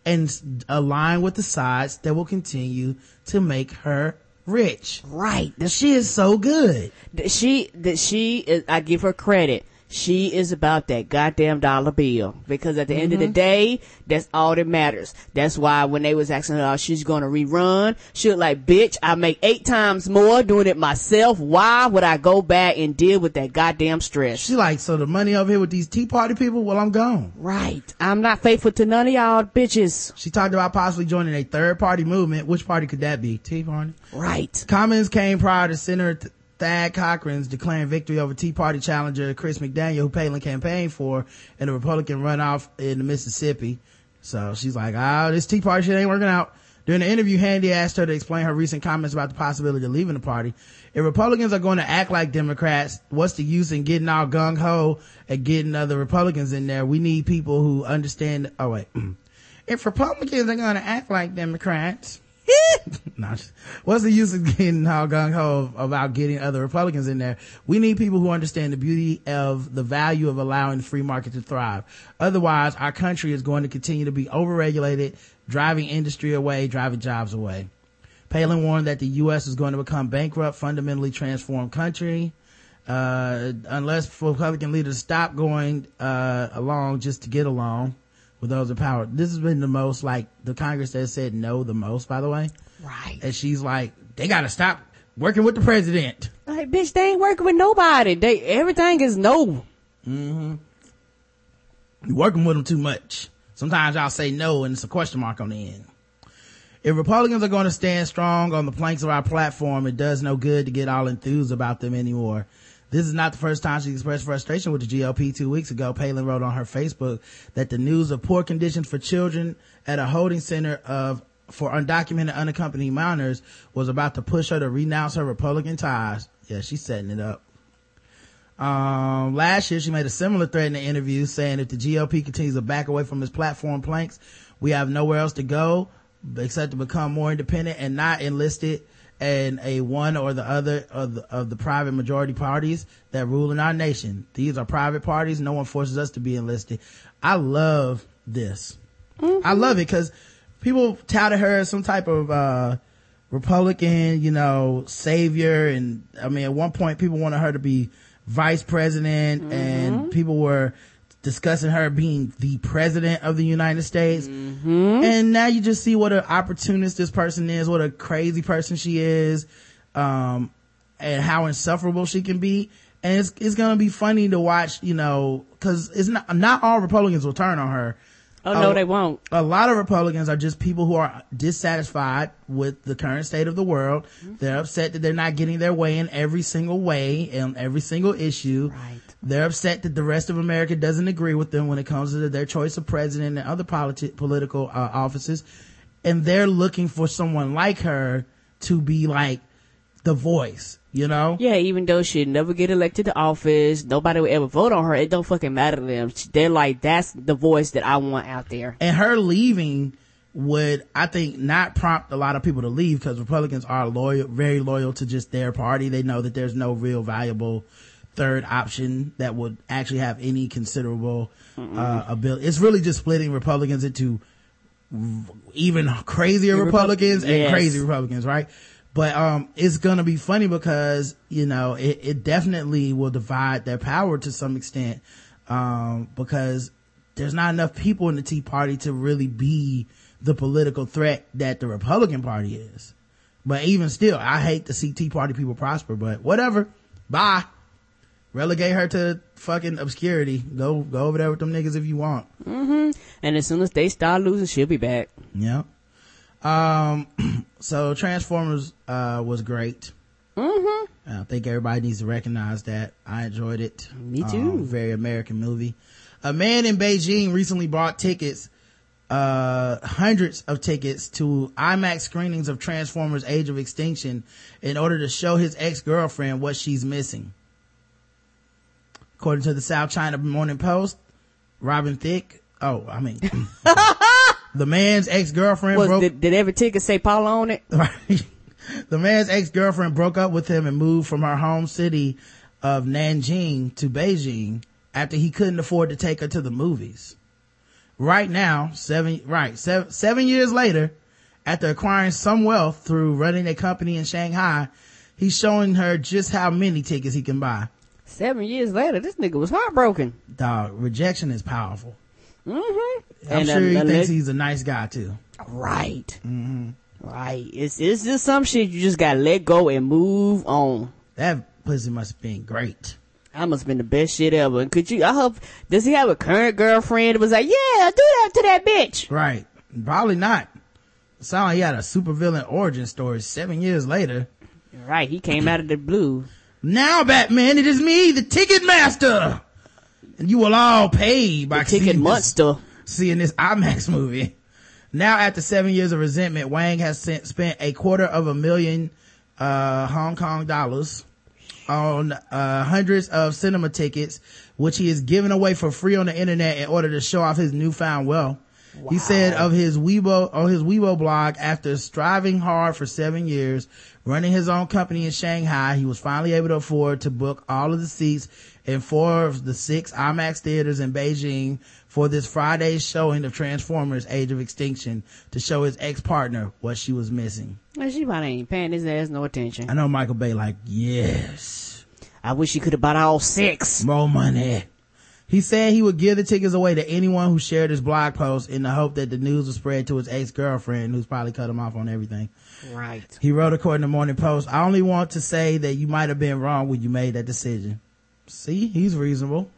and align with the sides that will continue to make her rich Right. She is so good that she that she is I give her credit. She is about that goddamn dollar bill because at the end of Mm-hmm. the day, that's all that matters. That's why when they was asking her how she's gonna rerun, she was like, "Bitch, I make eight times more doing it myself. Why would I go back and deal with that goddamn stress?" she like so the money over here with these tea party people well i'm gone Right. I'm not faithful to none of y'all bitches. She talked about possibly joining a third party movement. Which party could that be? Tea Party? Right. Comments came prior to Senator Thad Cochran's declaring victory over Tea Party challenger Chris McDaniel, who Palin campaigned for in the Republican runoff in Mississippi. So she's like, oh, this Tea Party shit ain't working out. During the interview, Hannity asked her to explain her recent comments about the possibility of leaving the party. If Republicans are going to act like Democrats, what's the use in getting all gung ho and getting other Republicans in there? We need people who understand. Oh wait, <clears throat> if Republicans are going to act like Democrats, <laughs> what's the use of getting all gung ho about getting other Republicans in there? We need people who understand the beauty of the value of allowing the free market to thrive. Otherwise, our country is going to continue to be overregulated, driving industry away, driving jobs away. Palin warned that the U.S. is going to become bankrupt, fundamentally transformed country. Uh, unless Republican leaders stop going, uh, along just to get along with those in power. This has been the most, like, the Congress that said no the most, by the way. Right. And she's like, they gotta stop working with the president. Like, bitch, they ain't working with nobody. They everything is no. Mm-hmm. You're working with them too much. Sometimes I'll say no and it's a question mark on the end. If Republicans are going to stand strong on the planks of our platform, it does no good to get all enthused about them anymore. This is not the first time she expressed frustration with the GOP two weeks ago. Palin wrote on her Facebook that the news of poor conditions for children at a holding center of for undocumented unaccompanied minors was about to push her to renounce her Republican ties. Yeah, she's setting it up. Um, last year she made a similar threat in an interview saying if the GOP continues to back away from its platform planks, we have nowhere else to go except to become more independent and not enlisted in a one or the other of the, of the private majority parties that rule in our nation. These are private parties. No one forces us to be enlisted. I love this. I love it because people touted her as some type of, uh, Republican, you know, savior. And I mean, at one point people wanted her to be vice president and people were discussing her being the president of the United States. And now you just see what an opportunist this person is, what a crazy person she is, um, and how insufferable she can be. And it's, it's gonna be funny to watch, you know, cause it's not, not all Republicans will turn on her Oh no, Oh. they won't. a lot of Republicans are just people who are dissatisfied with the current state of the world. They're upset that they're not getting their way in every single way and every single issue. Right. They're upset that the rest of America doesn't agree with them when it comes to their choice of president and other politi- political uh, offices. And they're looking for someone like her to be like the voice, you know? Yeah, even though she'd never get elected to office, nobody would ever vote on her. It don't fucking matter to them. They're like, that's the voice that I want out there. and her leaving would i think not prompt a lot of people to leave because republicans are loyal very loyal to just their party they know that there's no real valuable third option that would actually have any considerable uh ability it's really just splitting republicans into even crazier republicans and Yes. crazy republicans right? But um it's gonna be funny because you know it, it definitely will divide their power to some extent um because there's not enough people in the tea party to really be the political threat that the republican party is. But even still i hate to see tea party people prosper but whatever. Bye relegate her to fucking obscurity go go over there with them niggas if you want Mhm. And as soon as they start losing, she'll be back. yeah. Um, <clears throat> so Transformers, uh, was great. Mm-hmm. I think everybody needs to recognize that. I enjoyed it. Me Um, too. very American movie. A man in Beijing recently bought tickets, uh, hundreds of tickets to IMAX screenings of Transformers Age of Extinction in order to show his ex-girlfriend what she's missing. According to the South China Morning Post, Robin Thicke, oh, I mean, <laughs> the man's ex-girlfriend Was broke, did, did every ticket say Paula on it? <laughs> Right. The man's ex-girlfriend broke up with him and moved from her home city of Nanjing to Beijing after he couldn't afford to take her to the movies. Right now, seven, right, seven, seven years later, after acquiring some wealth through running a company in Shanghai, he's showing her just how many tickets he can buy. Seven years later, this nigga was heartbroken. Dog, rejection is powerful. Mm-hmm. I'm And, sure he thinks let- he's a nice guy too. Right. Mhm. Right. It's it's just some shit you just gotta let go and move on. That pussy must have been great. That must have been the best shit ever. And could you? I hope. Does he have a current girlfriend that was like, yeah, do that to that bitch? Right. Probably not. Sound like he had a supervillain origin story seven years later. Right. He came out of the blue. Now, Batman, it is me, the Ticket Master. And you will all pay by The ticket seeing this- monster. seeing this IMAX movie. Now, after seven years of resentment, Wang has sent, spent a quarter of a million, uh, Hong Kong dollars on, uh, hundreds of cinema tickets, which he is giving away for free on the internet in order to show off his newfound wealth. He said of his Weibo, on his Weibo blog, after striving hard for seven years, running his own company in Shanghai, he was finally able to afford to book all of the seats in four of the six IMAX theaters in Beijing for this Friday's showing of Transformers Age of Extinction to show his ex-partner what she was missing. Well, she probably ain't paying his ass no attention. I know Michael Bay like, yes, I wish he could have bought all six. more money. He said he would give the tickets away to anyone who shared his blog post in the hope that the news would spread to his ex-girlfriend who's probably cut him off on everything. Right. He wrote according to the Morning Post, I only want to say that you might have been wrong when you made that decision. See, he's reasonable.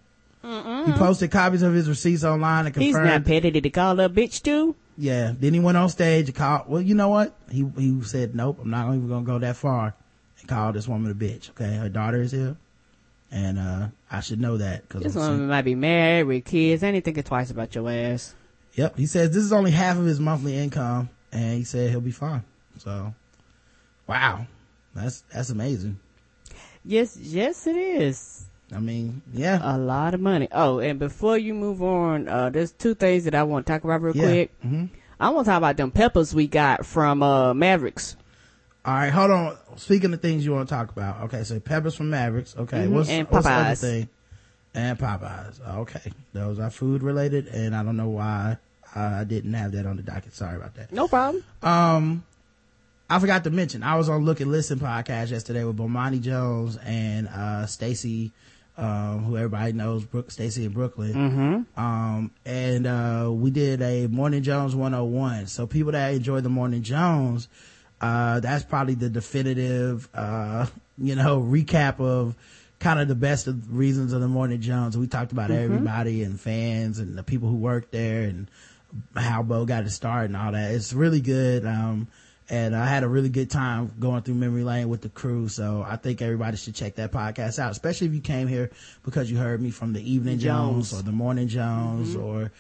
He posted copies of his receipts online and He's not petty. Did he call a bitch too? yeah. Then he went on stage and called, well, you know what? He, he said, nope, I'm not even going to go that far and call this woman a bitch. Okay. Her daughter is here. And, uh, I should know that because This woman might be married with kids. Ain't thinking twice about your ass. Yep. He says this is only half of his monthly income and he said he'll be fine. So, wow. That's, that's amazing. Yes, yes, it is. I mean, yeah. A lot of money. Oh, and before you move on, uh, there's two things that I want to talk about real Yeah. quick. hmm I want to talk about them peppers we got from, uh, Mavericks. All right, hold on. Speaking of things you want to talk about, okay, so peppers from Mavericks. Okay, Mhm, what's, and what's the other thing? And Popeyes. Okay, those are food related, and I don't know why I didn't have that on the docket. Sorry about that. No problem. Um, I forgot to mention I was on Look and Listen podcast yesterday with Bomani Jones and uh Stacy, um, who everybody knows, Brook, Stacy in Brooklyn. Mm-hmm. Um, and, uh, we did a Morning Jones 101. So people that enjoy the Morning Jones, uh, that's probably the definitive, uh, you know, recap of kind of the best of reasons of the Morning Jones. We talked about everybody and fans and the people who work there and how Bo got to start and all that. It's really good. Um, and I had a really good time going through memory lane with the crew. So I think everybody should check that podcast out, especially if you came here because you heard me from the evening Jones, Jones. or the morning Jones or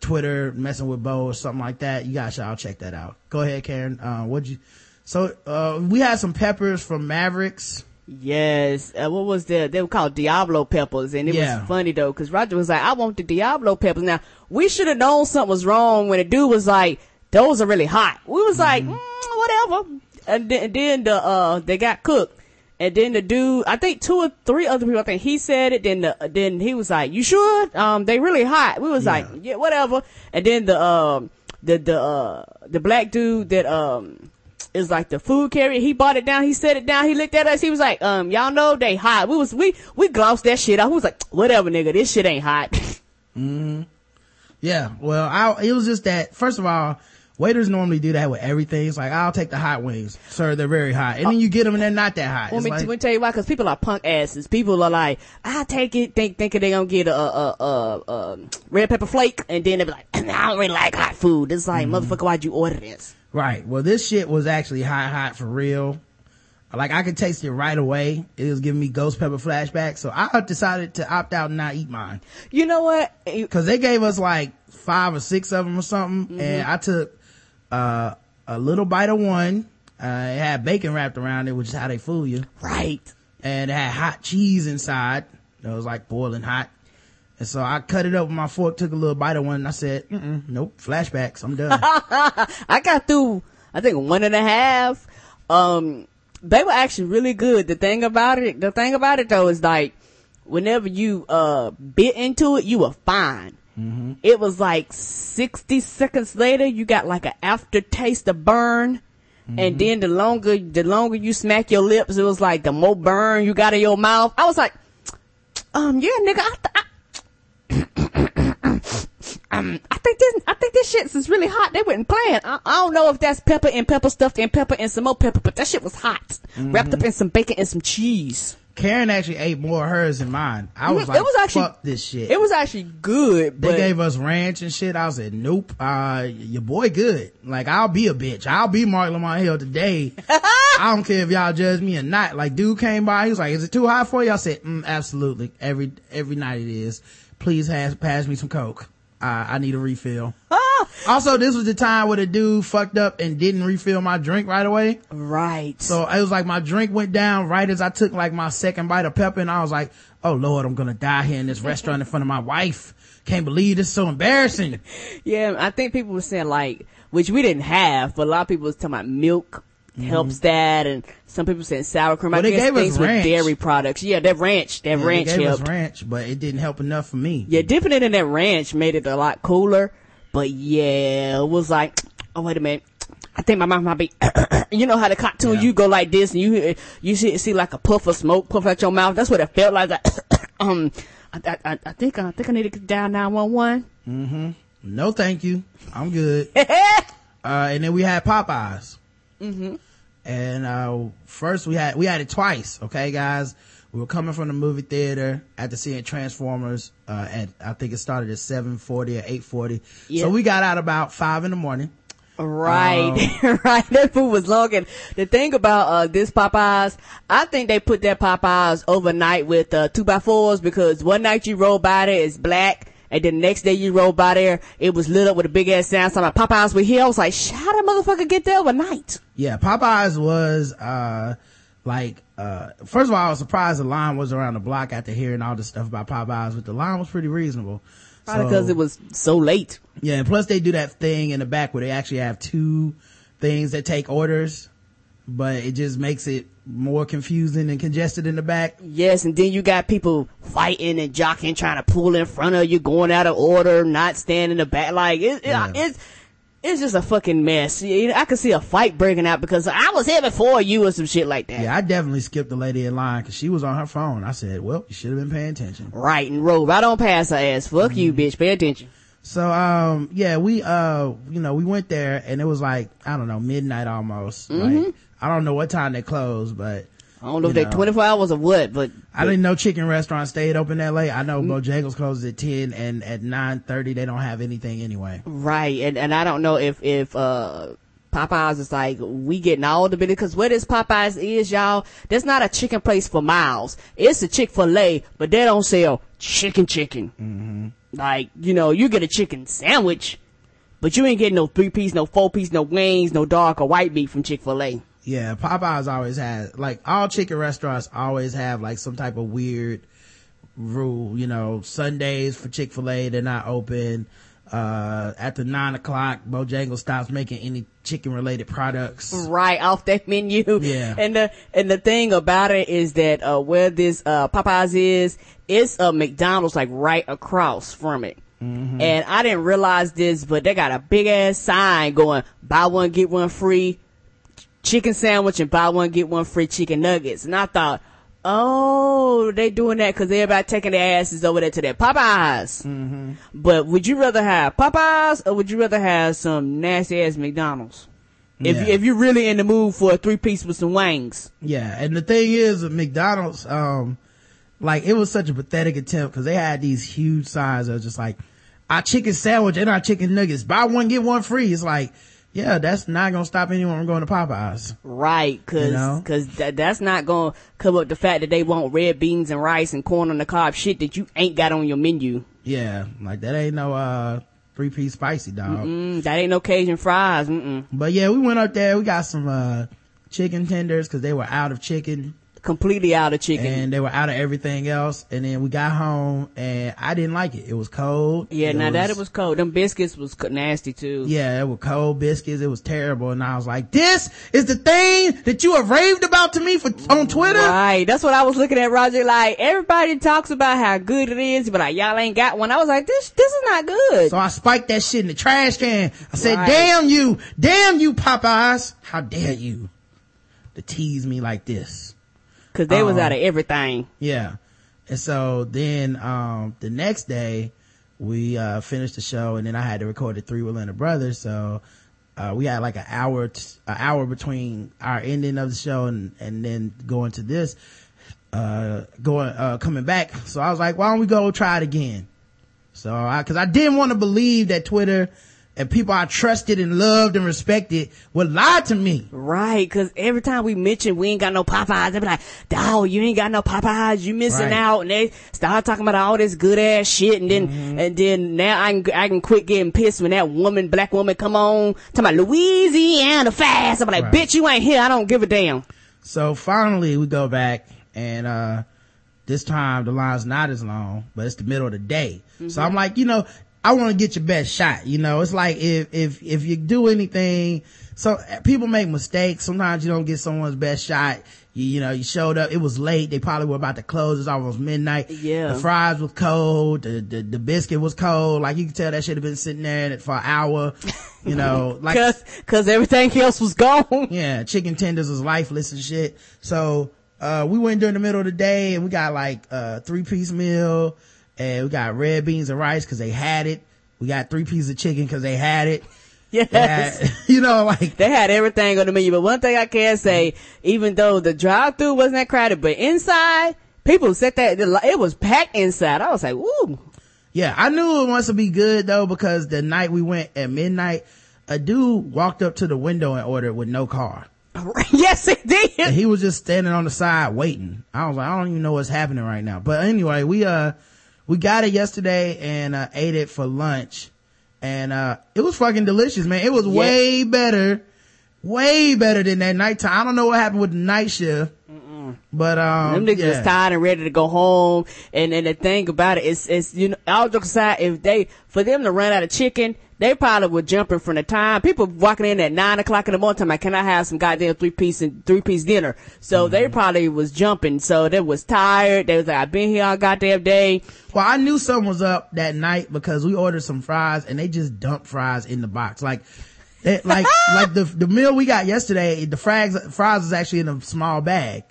Twitter messing with Bo or something like that. You guys should all check that out. Go ahead, Karen. Uh, what'd you, so, uh, we had some peppers from Mavericks. Yes. Uh, what was the, they were called Diablo peppers. And it Yeah. was funny though, cause Roger was like, I want the Diablo peppers. Now, we should have known something was wrong when the dude was like, those are really hot. We was like, Mm-hmm. mm, whatever. And then, and then the, uh, they got cooked. And then the dude, I think two or three other people, I think he said it. Then the, then he was like, you sure? Um, they really hot. We was like, yeah, whatever. And then the, um, the, the, uh, the black dude that, um, is like the food carrier. He bought it down. He set it down. He looked at us. He was like, um, y'all know they hot. We was, we, we glossed that shit off. We was like, whatever, nigga. This shit ain't hot. <laughs> Yeah. Well, I, it was just that, first of all, waiters normally do that with everything. It's like, I'll take the hot wings. Sir, they're very hot. And then you get them and they're not that hot. Let me, like- let me tell you why, cause people are punk asses. People are like, I take it, think, thinking they gonna get a, a, a, a, red pepper flake, and then they be like, <clears throat> I don't really like hot food. It's like, mm-hmm. motherfucker, why'd you order this? Right. Well, this shit was actually hot, hot for real. Like I could taste it right away. It was giving me ghost pepper flashbacks. So I decided to opt out and not eat mine. You know what? Cause they gave us like five or six of them or something. Mm-hmm. And I took, uh, a little bite of one. Uh, it had bacon wrapped around it, which is how they fool you. Right. And it had hot cheese inside. It was like boiling hot. And so I cut it up with my fork, took a little bite of one, and I said, nope, flashbacks, I'm done. <laughs> I got through, I think one and a half. Um, they were actually really good. The thing about it, the thing about it though is like, whenever you, uh, bit into it, you were fine. It was like 60 seconds later, you got like an aftertaste of burn. And then the longer, the longer you smack your lips, it was like the more burn you got in your mouth. I was like, um, yeah, nigga, I, th- I <coughs> um, I think this, I think this shit is really hot. They wasn't playing. I, I don't know if that's pepper and pepper stuffed in pepper and some more pepper, but that shit was hot, wrapped up in some bacon and some cheese. Karen actually ate more of hers than mine. I was Mhm. like, It was actually- fuck this shit. It was actually good, they gave us ranch and shit. I was like, nope, uh, your boy good. Like, I'll be a bitch. I'll be Marc Lamont Hill today. <laughs> I don't care if y'all judge me or not. Like, dude came by, he was like, is it too hot for you? I said, mm, absolutely. Every, every night it is. Please has, pass me some coke. I, I need a refill. <laughs> <laughs> Also, this was the time where the dude fucked up and didn't refill my drink right away. Right. So it was like my drink went down right as I took like my second bite of pepper and I was like, oh lord, I'm gonna die here in this restaurant in front of my wife. Can't believe this is so embarrassing. <laughs> Yeah, I think people were saying like, which we didn't have, but a lot of people was talking about milk helps that, and some people saying sour cream. Mm-hmm. Well, I they guess gave us things with dairy products. Yeah, that ranch, that Yeah, they ranch gave us helped. ranch, but it didn't help enough for me. Yeah, dipping it in that ranch made it a lot cooler. But yeah, it was like, <tsk> oh wait a minute. I think my mouth might be, <clears throat> you know how the cartoon, Yeah. you go like this and you, you see, see like a puff of smoke puff out your mouth. That's what it felt like. like <clears throat> um, I, I, I think, I think I need to get down 911. Mhm. No, thank you. I'm good. <laughs> uh, and then we had Popeyes. Mm-hmm. And, uh, first we had, we had it twice. Okay, guys. We were coming from the movie theater after seeing Transformers, uh, at, I think it started at 740 or 840. Yeah. So we got out about five in the morning. Right, Oh. <laughs> right. That food was long. And the thing about uh, this Popeyes, I think they put that Popeyes overnight with uh, two by fours because one night you roll by there, it's black. And then the next day you roll by there, it was lit up with a big ass sound. So like Popeyes were here. I was like, how that motherfucker get there overnight? Yeah, Popeyes was, uh, like, uh, first of all, I was surprised the line was around the block after hearing all this stuff about Popeyes, but the line was pretty reasonable. Probably So- because it was so late. Yeah, and plus they do that thing in the back where they actually have two things that take orders, but it just makes it more confusing and congested in the back. Yes, and then you got people fighting and jockeying, trying to pull in front of you, going out of order, not standing in the back. Like it, Yeah. it, it's it's just a fucking mess. I could see a fight breaking out because I was here before you or some shit like that. Yeah, I definitely skipped the lady in line because she was on her phone. I said, well, you should have been paying attention. Right and roll right on past her ass. Fuck you, bitch. Pay attention. So, um, yeah, we, uh, you know, we went there and it was like, I don't know, midnight almost. Like, I don't know what time they closed, but I don't know if they know. 24 hours or what, but I didn't know chicken restaurants stayed open that late. I know Bojangles closes at 10 and at 9.30 they don't have anything anyway. right. And and I don't know if if uh Popeyes is like we getting all the business because where this Popeyes is, y'all, that's not a chicken place for miles. It's a Chick Fil A, but they don't sell chicken chicken. Mm-hmm. Like you know, you get a chicken sandwich, but you ain't getting no three piece, no four piece, no wings, no dark or white meat from Chick Fil A. Yeah, Popeyes always has, like, all chicken restaurants always have, like, some type of weird rule, you know, Sundays for Chick-fil-A, they're not open. Uh, after nine o'clock, Bojangles stops making any chicken-related products. right off that <laughs> menu. Yeah. And the and the thing about it is that uh where this uh Popeyes is, it's a McDonald's like right across from it. And I didn't realize this, but they got a big ass sign going buy one get one free chicken sandwich and buy one get one free chicken nuggets. And I thought, oh, they doing that because everybody taking their asses over there to their Popeyes. Mm-hmm. But would you rather have Popeyes or would you rather have some nasty ass McDonald's? If Yeah. you, if you're really in the mood for a three piece with some wings. Yeah, and the thing is, with McDonald's, um, like it was such a pathetic attempt because they had these huge signs that was just like, our chicken sandwich and our chicken nuggets, buy one get one free. It's like, yeah, that's not gonna stop anyone from going to Popeyes. Right, cause, You know? cause that, that's not gonna cover up the fact that they want red beans and rice and corn on the cob shit that you ain't got on your menu. Yeah, like that ain't no uh three piece spicy dog. Mm, that ain't no Cajun fries. Mm-mm. But yeah, we went up there. We got some uh chicken tenders because they were out of chicken Completely out of chicken. and they were out of everything else. And then we got home and I didn't like it. It was cold. yeah, It now that it was cold. Them biscuits was nasty too. Yeah, it was cold biscuits. It was terrible. And I was like, this is the thing that you have raved about to me for on Twitter. Right, that's what I was looking at, Roger. Like everybody talks about how good it is, but like y'all ain't got one. I was like, this, this is not good. So I spiked that shit in the trash can. I said, Right. damn you, damn you Popeyes. How dare you to tease me like this? Cause they was Um, out of everything. Yeah. And so then, um, the next day we, uh, finished the show and then I had to record the three Will and the Brothers. So, uh, we had like an hour, t- an hour between our ending of the show and, and then going to this, uh, going, uh, coming back. So I was like, why don't we go try it again? So I, cause I didn't want to believe that Twitter and people I trusted and loved and respected would lie to me. Right, cause every time we mention we ain't got no Popeyes, they be like, dawg, you ain't got no Popeyes, you missing Right. out. And they start talking about all this good ass shit. And then, Mm-hmm. and then now I can, I can quit getting pissed when that woman, black woman come on, talking about Louisiana fast. I'm like, Right. bitch, you ain't here. I don't give a damn. So finally we go back and, uh, this time the line's not as long, but it's the middle of the day. So I'm like, you know, I want to get your best shot. You know, it's like if, if, if you do anything, so people make mistakes. Sometimes you don't get someone's best shot. You, you know, you showed up. It was late. They probably were about to close. It's almost midnight. Yeah. The fries was cold. The, the, the biscuit was cold. Like you could tell that should have been sitting there for an hour. You know, <laughs> like Cause, cause everything else was gone. yeah, chicken tenders was lifeless and shit. So, uh, we went during the middle of the day and we got like a three piece meal and we got red beans and rice cause they had it. We got three pieces of chicken cause they had it. Yes. Had- <laughs> you know, like, They had everything on the menu, but one thing I can say, even though the drive-through wasn't that crowded, but inside, people said that it was packed inside. I was like, ooh. yeah, I knew it wants to be good though because the night we went at midnight, a dude walked up to the window and ordered with no car. <laughs> yes, it did. and he was just standing on the side waiting. I was like, I don't even know what's happening right now. But anyway, we, uh, we got it yesterday and, uh, ate it for lunch and, uh, it was fucking delicious, man. It was Yeah. way better, way better than that nighttime. I don't know what happened with the night shift, but, um, Them niggas yeah. was tired and ready to go home. And and the thing about it is, is you know, all jokes aside, if they for them to run out of chicken, they probably were jumping from the time people walking in at nine o'clock in the morning. Time, like, can I have some goddamn three piece and three piece dinner? So they Mm-hmm. probably was jumping. So they was tired. They was like, I've been here all goddamn day. Well, I knew something was up that night because we ordered some fries and they just dumped fries in the box. Like, they, <laughs> like, like the, the meal we got yesterday, the fries, fries was actually in a small bag.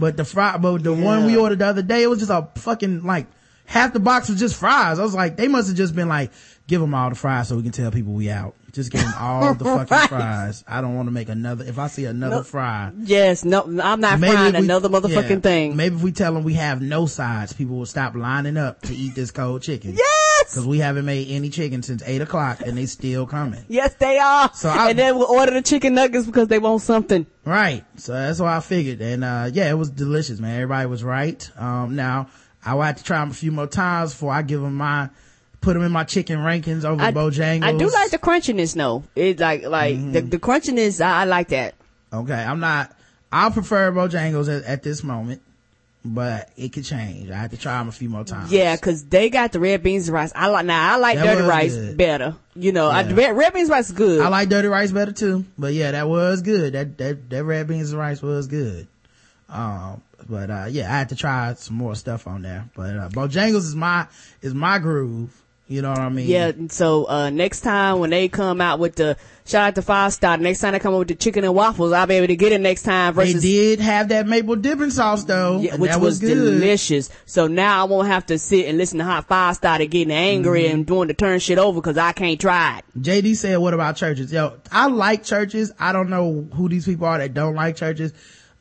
But the fry, but the one we ordered the other day, it was just a fucking, like, half the box was just fries. I was like, they must have just been like, give them all the fries so we can tell people we out. Just give them all the <laughs> fucking Right. fries. I don't want to make another, if I see another fry. Yes, no, I'm not frying we- another motherfucking yeah, thing. Maybe if we tell them we have no sides, people will stop lining up to eat this cold chicken. Yes, Cause we haven't made any chicken since eight o'clock and they still coming. yes, they are. So I- and then we'll order the chicken nuggets because they want something. Right. So that's what I figured. And, uh, yeah, it was delicious, man. Everybody was right. Um, now I will have to try them a few more times before I give them my, put them in my chicken rankings over I, Bojangles. I do like the crunchiness though. It like like Mm-hmm. the, the crunchiness. I, I like that. Okay. I'm not, I prefer Bojangles at, at this moment, but it could change. I have to try them a few more times. Yeah, cause they got the red beans and rice. I like now. I like That dirty rice good. better. You know, I, Yeah. red, red beans and rice is good. I like dirty rice better too. But yeah, that was good. That, that, that red beans and rice was good. Um, but, uh, yeah, I had to try some more stuff on there. But, uh, Bojangles is my, is my groove. You know what I mean? Yeah, so uh next time when they come out with the shout out to Five Star, next time they come up with the chicken and waffles, I'll be able to get it next time They versus did have that maple dipping sauce though, Yeah, which that was, was, delicious. So now I won't have to sit and listen to Hot Five Star getting angry Mm-hmm. and doing to turn shit over because I can't try it. JD said, "What about Church's?" Yo, I like Church's. I don't know who these people are that don't like Church's,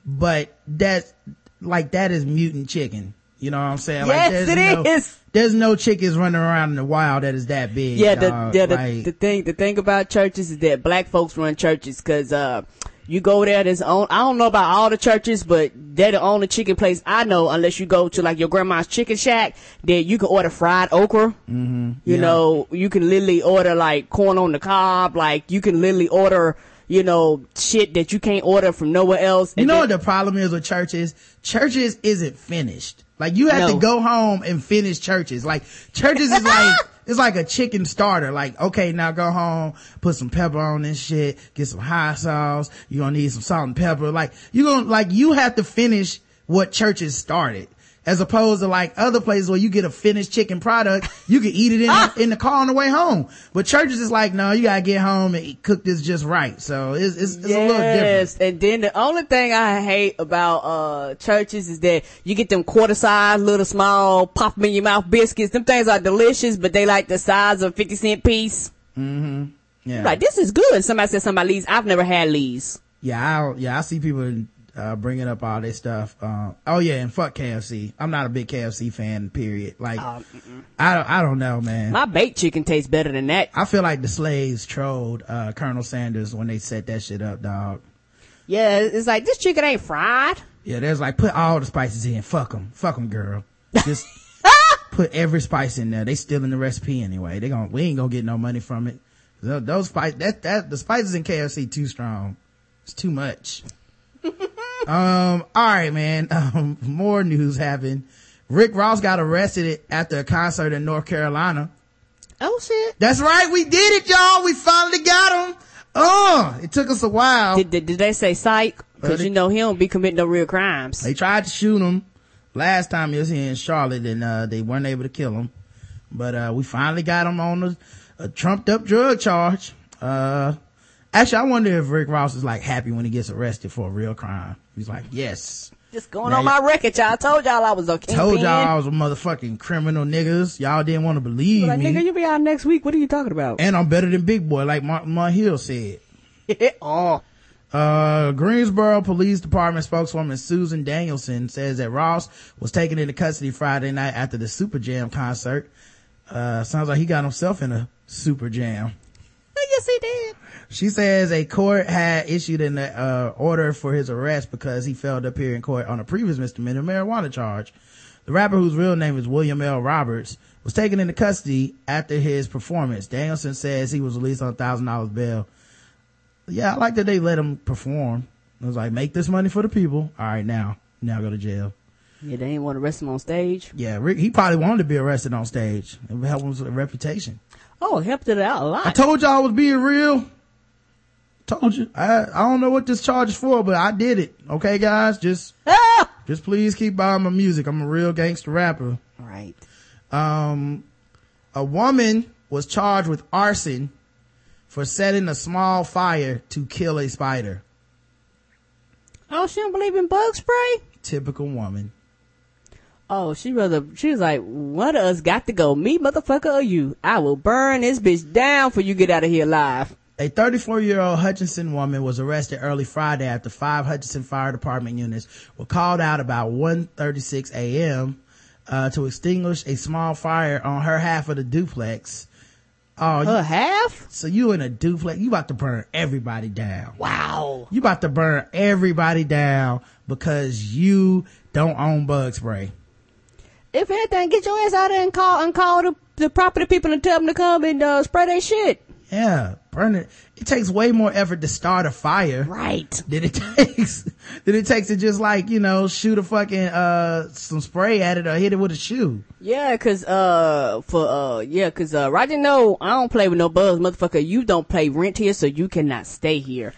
but that's like, that is mutant chicken. You know what I'm saying? Yes, like, it no, is. There's no chickens running around in the wild that is that big. Yeah, the, dog. yeah, the, Like, the thing, the thing about Church's is that black folks run Church's because, uh, you go there, there's on, I don't know about all the Church's, but they're the only chicken place I know unless you go to like your grandma's chicken shack that you can order fried okra. Mm-hmm. You Yeah. know, you can literally order like corn on the cob, like you can literally order, you know, shit that you can't order from nowhere else. You know then- what the problem is with Church's? Church's isn't finished. Like you have No. to go home and finish Church's. Like Church's is like, <laughs> it's like a chicken starter. Like, okay, now go home, put some pepper on this shit, get some hot sauce. You're gonna need some salt and pepper. Like, you gonna, like, you have to finish what Church's started. As opposed to like other places where you get a finished chicken product, you can eat it in, the, <laughs> in the car on the way home. But Church's is like, no, you gotta get home and cook this just right. So it's, it's, it's a little different. Yes, and then the only thing I hate about uh Church's is that you get them quarter size, little small, pop 'em in your mouth biscuits. Them things are delicious, but they like the size of fifty cent piece. Mm-hmm. Yeah. Like this is good. Somebody said somebody Lee's. I've never had Lee's. Yeah, I yeah, I see people uh, bringing up all this stuff. Uh, oh yeah, and fuck KFC. I'm not a big KFC fan. Period. Like, I don't, I don't know, man. My baked chicken tastes better than that. I feel like the slaves trolled uh, Colonel Sanders when they set that shit up, dog. Yeah, it's like this chicken ain't fried. Yeah, there's like put all the spices in. Fuck them, fuck them, girl. Just <laughs> put every spice in there. They stealing the recipe anyway. They gon' we ain't gonna get no money from it. Those spice that that the spices in KFC too strong. It's too much. Um. All right, man. <laughs> Um. More news happened. Rick Ross got arrested after a concert in North Carolina. Oh shit! That's right. We did it, y'all. We finally got him. Oh, it took us a while. Did, did, did they say psych? Because Uh, you know he don't be committing no real crimes. They tried to shoot him last time he was here in Charlotte and, uh, they weren't able to kill him. But, uh, we finally got him on a, a trumped up drug charge. Uh, actually, I wonder if Rick Ross is like happy when he gets arrested for a real crime. He's like, yes. Just going Now on my record, y'all. I told y'all I was a kingpin. Told y'all I was a motherfucking criminal niggas. Y'all didn't want to believe Like, me. nigga, you be out next week. What are you talking about? and I'm better than Big Boi, like Marc, Marc Hill said. <laughs> oh. Uh, Greensboro Police Department spokeswoman Susan Danielson says that Ross was taken into custody Friday night after the Super Jam concert. Uh, sounds like he got himself in a Super Jam. yes, he did. She says a court had issued an uh, order for his arrest because he failed to appear in court on a previous misdemeanor marijuana charge. The rapper, whose real name is William L. Roberts, was taken into custody after his performance. Danielson says he was released on a thousand dollars bail. Yeah, I like that they let him perform. It was like, make this money for the people. All right, now, now go to jail. Yeah, they didn't want to arrest him on stage. Yeah, he probably wanted to be arrested on stage. It would help him with his reputation. Oh, it helped it out a lot. I told y'all I was being real. Told you. I I don't know what this charge is for, but I did it. Okay, guys, just ah! just please keep buying my music. I'm a real gangster rapper. Right. Um, a woman was charged with arson for setting a small fire to kill a spider. Oh, she don't believe in bug spray? Typical woman. Oh, she rather, she was like, one of us got to go. Me, motherfucker, or you. I will burn this bitch down for you get out of here alive. A 34 year old Hutchinson woman was arrested early Friday after five Hutchinson Fire Department units were called out about 1.36 a.m. Uh, to extinguish a small fire on her half of the duplex. Oh, you- Her half? so you in a duplex, you about to burn everybody down. Wow. You about to burn everybody down because you don't own bug spray. If anything, get your ass out there and call, and call the, the property people and tell them to come and, uh, spray their shit. Yeah, burn it. It takes way more effort to start a fire. Right. than it <laughs> takes than it takes to just like you know shoot a fucking uh some spray at it or hit it with a shoe Yeah, cause, uh, for, uh, yeah, cause, uh, Roger, no, I don't play with no bugs, motherfucker. You don't pay rent here, so you cannot stay here.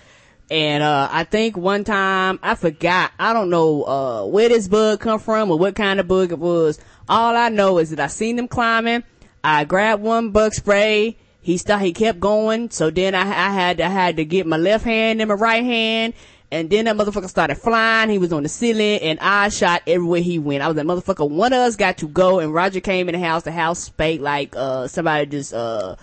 And, uh, I think one time, I forgot, I don't know, uh, where this bug come from or what kind of bug it was. All I know is that I seen them climbing. I grabbed one bug spray. He started, he kept going. So then I, I had, I had to get my left hand and my right hand. And then that motherfucker started flying. He was on the ceiling and I shot everywhere he went. I was like, motherfucker, one of us got to go. And Roger came in the house. The house spake like, uh, somebody just, uh,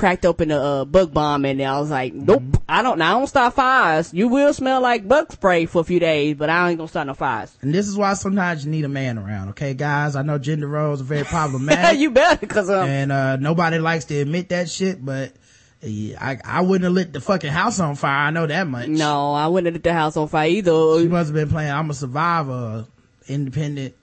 cracked open a, uh, bug bomb and I was like, nope, I don't, I don't start fires. You will smell like bug spray for a few days, but I ain't gonna start no fires. and this is why sometimes you need a man around okay guys? I know gender roles are very <laughs> problematic. You better, cause, um, and uh nobody likes to admit that shit but yeah, I, I wouldn't have lit the fucking house on fire. I know that much. No, I wouldn't have lit the house on fire either. she must have been playing i'm a survivor independent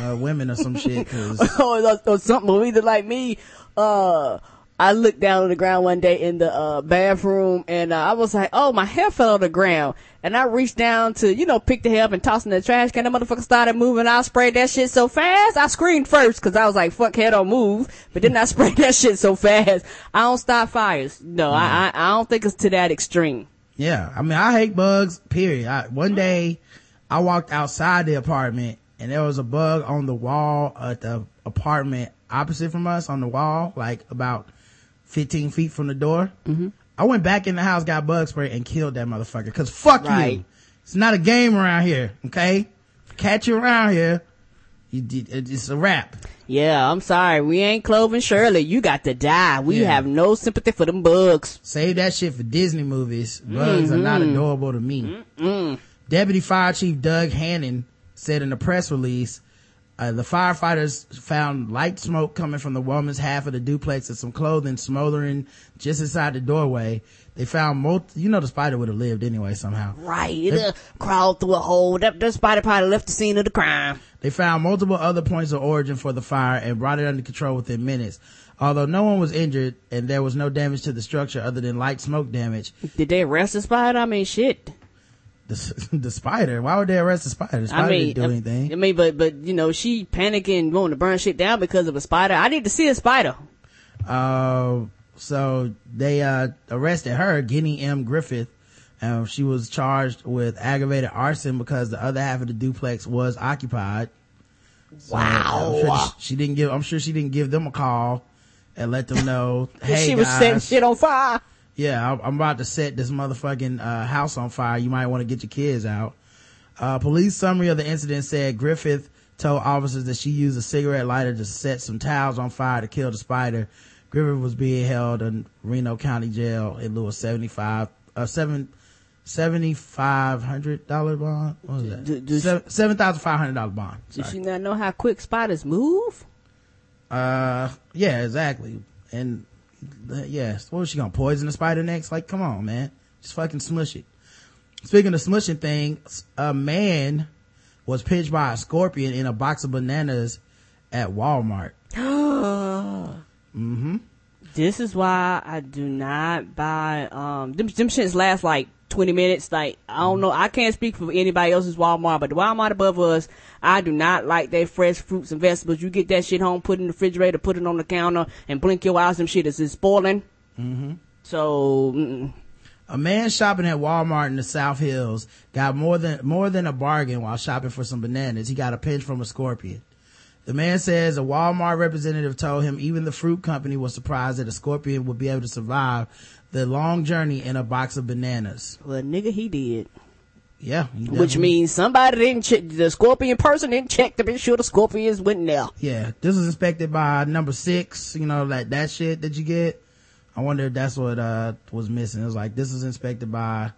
uh women or some shit 'cause <laughs> or, or, or something, or either like me, uh, I looked down on the ground one day in the uh, bathroom and uh, I was like, oh, my hair fell on the ground. And I reached down to, you know, pick the hair up and toss it in the trash can. The motherfucker started moving. I sprayed that shit so fast. I screamed first because I was like, fuck, hair don't move. But then I <laughs> sprayed that shit so fast. I don't start fires. No, I, I, I don't think it's to that extreme. Yeah, I mean, I hate bugs. Period. I, one day, I walked outside the apartment and there was a bug on the wall at the apartment opposite from us on the wall, like about 15 feet from the door. Mm-hmm. I went back in the house, got bug spray, and killed that motherfucker. Cause fuck Right. you. It's not a game around here. Okay, catch you around here. You, it's a wrap. Yeah, I'm sorry. We ain't Cloven Shirley. You got to die. We Yeah. have no sympathy for them bugs. Save that shit for Disney movies. Bugs are not Mm-hmm. adorable to me. Deputy Fire Chief Doug Hannon said in a press release, uh, the firefighters found light smoke coming from the woman's half of the duplex and some clothing smoldering just inside the doorway. They found multi, you know the spider would have lived anyway somehow. Right. It uh, crawled through a hole. That, that spider probably left the scene of the crime. They found multiple other points of origin for the fire and brought it under control within minutes. Although no one was injured and there was no damage to the structure other than light smoke damage, Did they arrest the spider? I mean, shit. The, <laughs> the spider, why would they arrest the spider? The spider I mean, didn't do anything. I mean, but but you know, she panicking, wanting to burn shit down because of a spider. I need to see a spider. Uh, so they uh, arrested her, Guinea M. Griffith. Um, she was charged with aggravated arson because the other half of the duplex was occupied. So, I'm sure she, she didn't give. I'm sure she didn't give them a call and let them know. <laughs> hey, she was guys, setting shit on fire. Yeah, I'm, about to set this motherfucking uh, house on fire. You might want to get your kids out. Uh, police summary of the incident said Griffith told officers that she used a cigarette lighter to set some towels on fire to kill the spider. Griffith was being held in Reno County Jail in lieu of 75, uh, seven, $7,500 bond? What was that? Do- do- Seven- $7,500 bond. Does she not know how quick spiders move? Uh, yeah, exactly. And yes, what was she gonna poison the spider next? Like, come on, man, just fucking smush it. Speaking of smushing things, a man was pinched by a scorpion in a box of bananas at Walmart. <gasps> mm-hmm. This is why I do not buy um them them shits last like twenty minutes. Like I don't know, I can't speak for anybody else's Walmart, but the Walmart above us, I do not like their fresh fruits and vegetables. You get that shit home, put it in the refrigerator, put it on the counter, and blink your eyes, them shit is spoiling. Mm-hmm. So mm, A man shopping at Walmart in the South Hills got more than more than a bargain while shopping for some bananas. He got a pinch from a scorpion. The man says a Walmart representative told him even the fruit company was surprised that a scorpion would be able to survive the long journey in a box of bananas. well, nigga, he did. Yeah, he Which means somebody didn't check, the scorpion person didn't check to be sure the scorpions went there. yeah, this was inspected by number six. You know, like that shit that you get. I wonder if that's what uh was missing. It was like this was inspected by.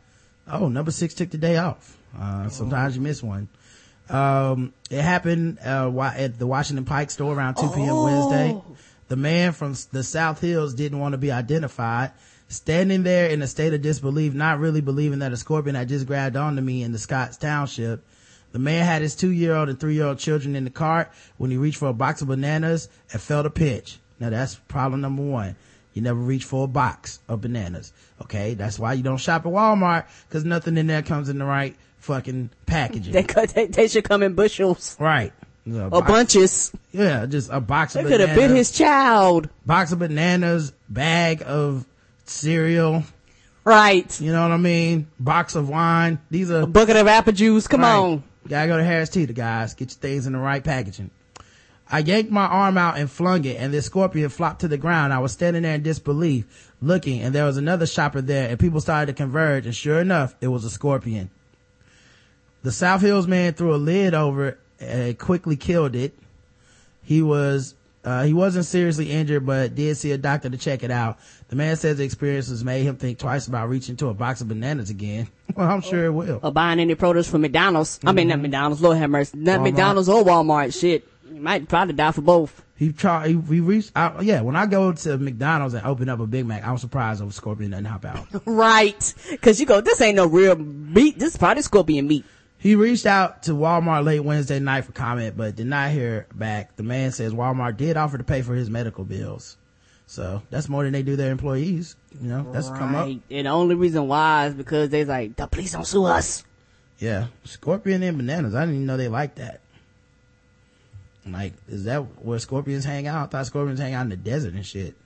Oh, number six took the day off. Uh, sometimes you miss one. Um, it happened uh, at the Washington Pike store around 2 p.m. Wednesday. The man from the South Hills didn't want to be identified. Standing there in a state of disbelief, not really believing that a scorpion had just grabbed onto me in the Scotts Township. The man had his two-year-old and three-year-old children in the cart when he reached for a box of bananas and felt a pinch. Now that's problem number one. You never reach for a box of bananas. Okay. That's why you don't shop at Walmart because nothing in there comes in the right fucking packaging. They, they, they should come in bushels right. A or box- bunches. Yeah, just a box They of could have bit his child. box of bananas, bag of cereal. Right. You know what I mean? Box of wine. These are A bucket of apple juice. Come Right. on. You gotta go to Harris Teeter, guys. Get your things in the right packaging. I yanked my arm out and flung it, and this scorpion flopped to the ground. I was standing there in disbelief, looking, and there was another shopper there, and people started to converge, and sure enough, it was a scorpion. The South Hills man threw a lid over it and quickly killed it. He was, uh, he wasn't seriously injured, but did see a doctor to check it out. The man says the experiences made him think twice about reaching to a box of bananas again. <laughs> Well, I'm sure it will. Or buying any produce from McDonald's. I mean, not McDonald's. Lord have mercy. Not Walmart. McDonald's or Walmart. Shit. You might probably die for both. He tried. He, he reached out. Yeah, when I go to McDonald's and open up a Big Mac, I'm surprised a scorpion doesn't hop out. <laughs> Right. Cause you go, this ain't no real meat. This is probably scorpion meat. He reached out to Walmart late Wednesday night for comment, but did not hear back. The man says Walmart did offer to pay for his medical bills, so that's more than they do their employees. You know, that's come up. And the only reason why is because they're like, the police don't sue us. Yeah, scorpion and bananas. I didn't even know they like that. Like, is that where scorpions hang out? I thought scorpions hang out in the desert and shit.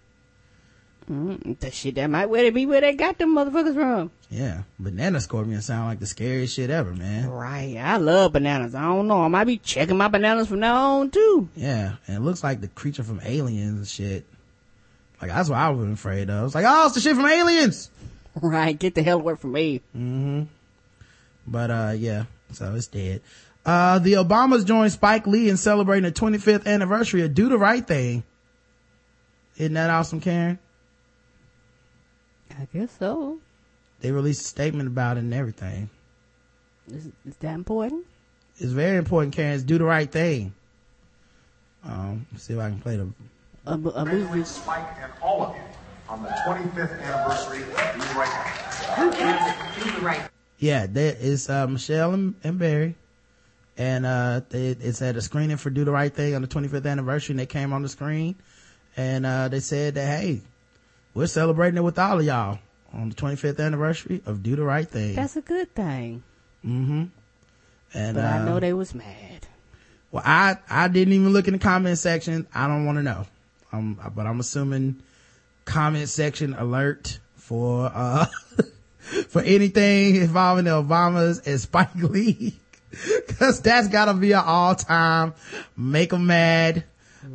Mm, that shit, that might where they be where they got them motherfuckers from. Yeah, banana scorpions sound like the scariest shit ever, man. Right. I love bananas. I don't know. I might be checking my bananas from now on too. Yeah, and it looks like the creature from Aliens and shit. Like that's what I was afraid of. It's like, oh, it's the shit from Aliens. <laughs> Right. Get the hell away from me. Mm-hmm. But uh, yeah, so it's dead. Uh, the Obamas joined Spike Lee in celebrating the 25th anniversary of Do the Right Thing. Isn't that awesome, Karen? I guess so. They released a statement about it and everything. Is, is that important? It's very important, Karen. Do the right thing. Um, let's see if I can play the. A, mo- a movie. Spike and all of you on the 25th anniversary of Do the Right Thing. Do the right Yeah, there is uh, Michelle and, and Barry, and uh, they, it's at a screening for Do the Right Thing on the 25th anniversary, and they came on the screen, and uh, they said that hey, we're celebrating it with all of y'all on the 25th anniversary of Do the Right Thing. That's a good thing. mm-hmm. And But I uh, know they was mad. Well, I, I didn't even look in the comment section. I don't want to know. Um, but I'm assuming comment section alert for, uh, <laughs> for anything involving the Obamas and Spike <laughs> Lee. Cause that's gotta be an all time make 'em mad,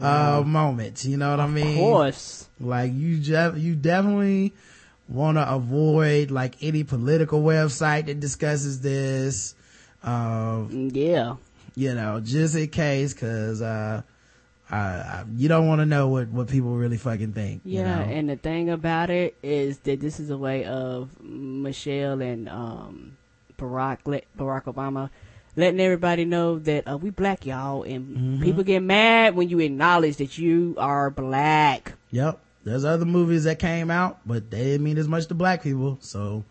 uh, moment. You know what I mean? Of course. Like you you definitely want to avoid like any political website that discusses this. Uh, Yeah. you know, just in case, cause, uh, you don't want to know what, what people really fucking think. you Yeah, know? and the thing about it is that this is a way of Michelle and um, Barack Barack Obama letting everybody know that uh, we black y'all, and Mm-hmm. people get mad when you acknowledge that you are black. Yep. There's other movies that came out, but they didn't mean as much to black people. So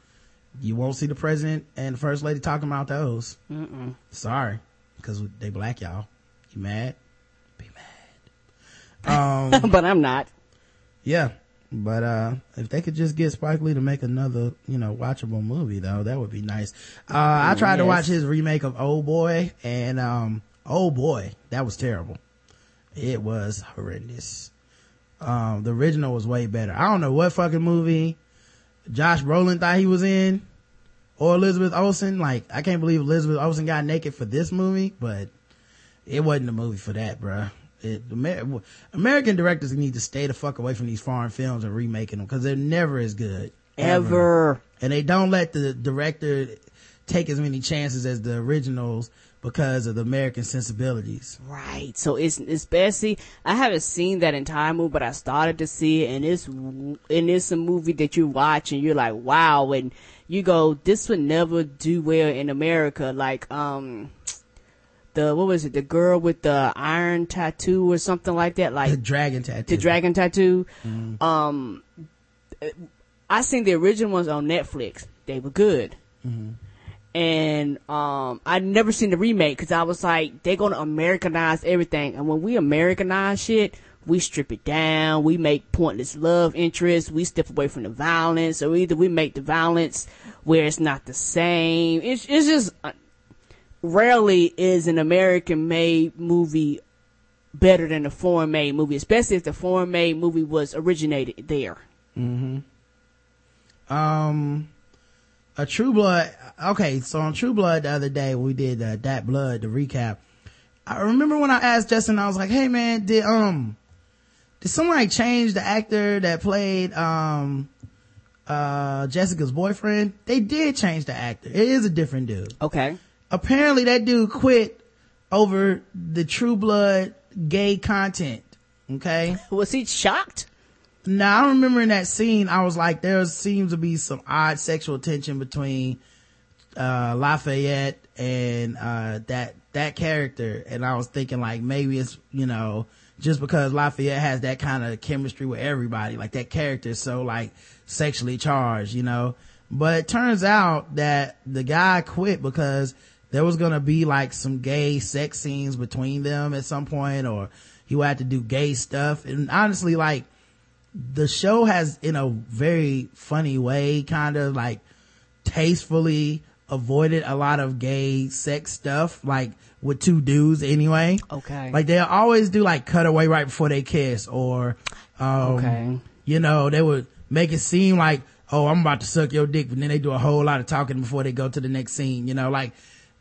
you won't see the president and the first lady talking about those. Mm-mm. Sorry. Cause they black y'all. You mad? Be mad. <laughs> Um, but I'm not. yeah. But, uh, if they could just get Spike Lee to make another, you know, watchable movie though, that would be nice. Uh, I tried to watch his remake of Oldboy and, um, Oh boy, that was terrible. It was horrendous. Um, the original was way better. I don't know what fucking movie Josh Brolin thought he was in or Elizabeth Olsen. Like, I can't believe Elizabeth Olsen got naked for this movie, but it wasn't a movie for that, bruh. It, Amer- American directors need to stay the fuck away from these foreign films and remaking them because they're never as good. Ever. And they don't let the director take as many chances as the originals because of the American sensibilities. Right. So it's especially I haven't seen that entire movie, but I started to see it, and it's and it's a movie that you watch and you're like, wow, and you go, this would never do well in America. Like um, the what was it, the girl with the iron tattoo or something like that, like The dragon tattoo. the dragon tattoo. Um, I seen the original ones on Netflix. They were good. And um, I'd never seen the remake because I was like, they're gonna Americanize everything. And when we Americanize shit, we strip it down. We make pointless love interests. We step away from the violence, or either we make the violence where it's not the same. It's it's just uh, rarely is an American made movie better than a foreign made movie, especially if the foreign made movie was originated there. um a true blood okay so on true blood the other day we did uh, that blood the recap. I remember when i asked justin i was like hey man did um did somebody change the actor that played um uh jessica's boyfriend? They did change the actor. It is a different dude. Okay. apparently that dude quit over the true blood gay content okay? <laughs> Was he shocked? Now I remember in that scene, I was like, there seems to be some odd sexual tension between, uh, Lafayette and, uh, that, that character. And I was thinking like, maybe it's, you know, just because Lafayette has that kind of chemistry with everybody, like that character is so like sexually charged, you know. But it turns out that the guy quit because there was gonna be like some gay sex scenes between them at some point or he would have to do gay stuff. And honestly, like, the show has in a very funny way kind of like tastefully avoided a lot of gay sex stuff like with two dudes anyway Okay. like they always do like cutaway right before they kiss or um Okay. you know they would make it seem like oh i'm about to suck your dick but then they do a whole lot of talking before they go to the next scene you know like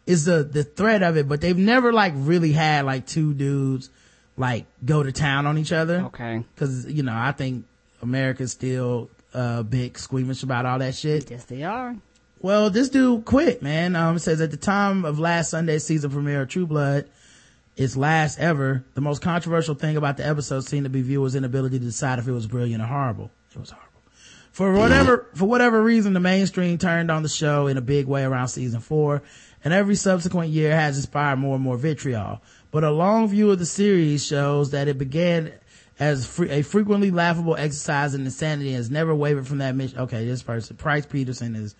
it's the the threat of it but they've never like really had like two dudes like go to town on each other Okay. Cause, you know, I think America's still, uh, big squeamish about all that shit. Yes, they are. Well, this dude quit, man. Um, says at the time of last Sunday's season premiere of True Blood, its last ever, the most controversial thing about the episode seemed to be viewers' inability to decide if it was brilliant or horrible. It was horrible. For whatever, for whatever reason, the mainstream turned on the show in a big way around season four, and every subsequent year has inspired more and more vitriol. But a long view of the series shows that it began as a frequently laughable exercise in insanity and has never wavered from that mission. Okay, this person, Price Peterson is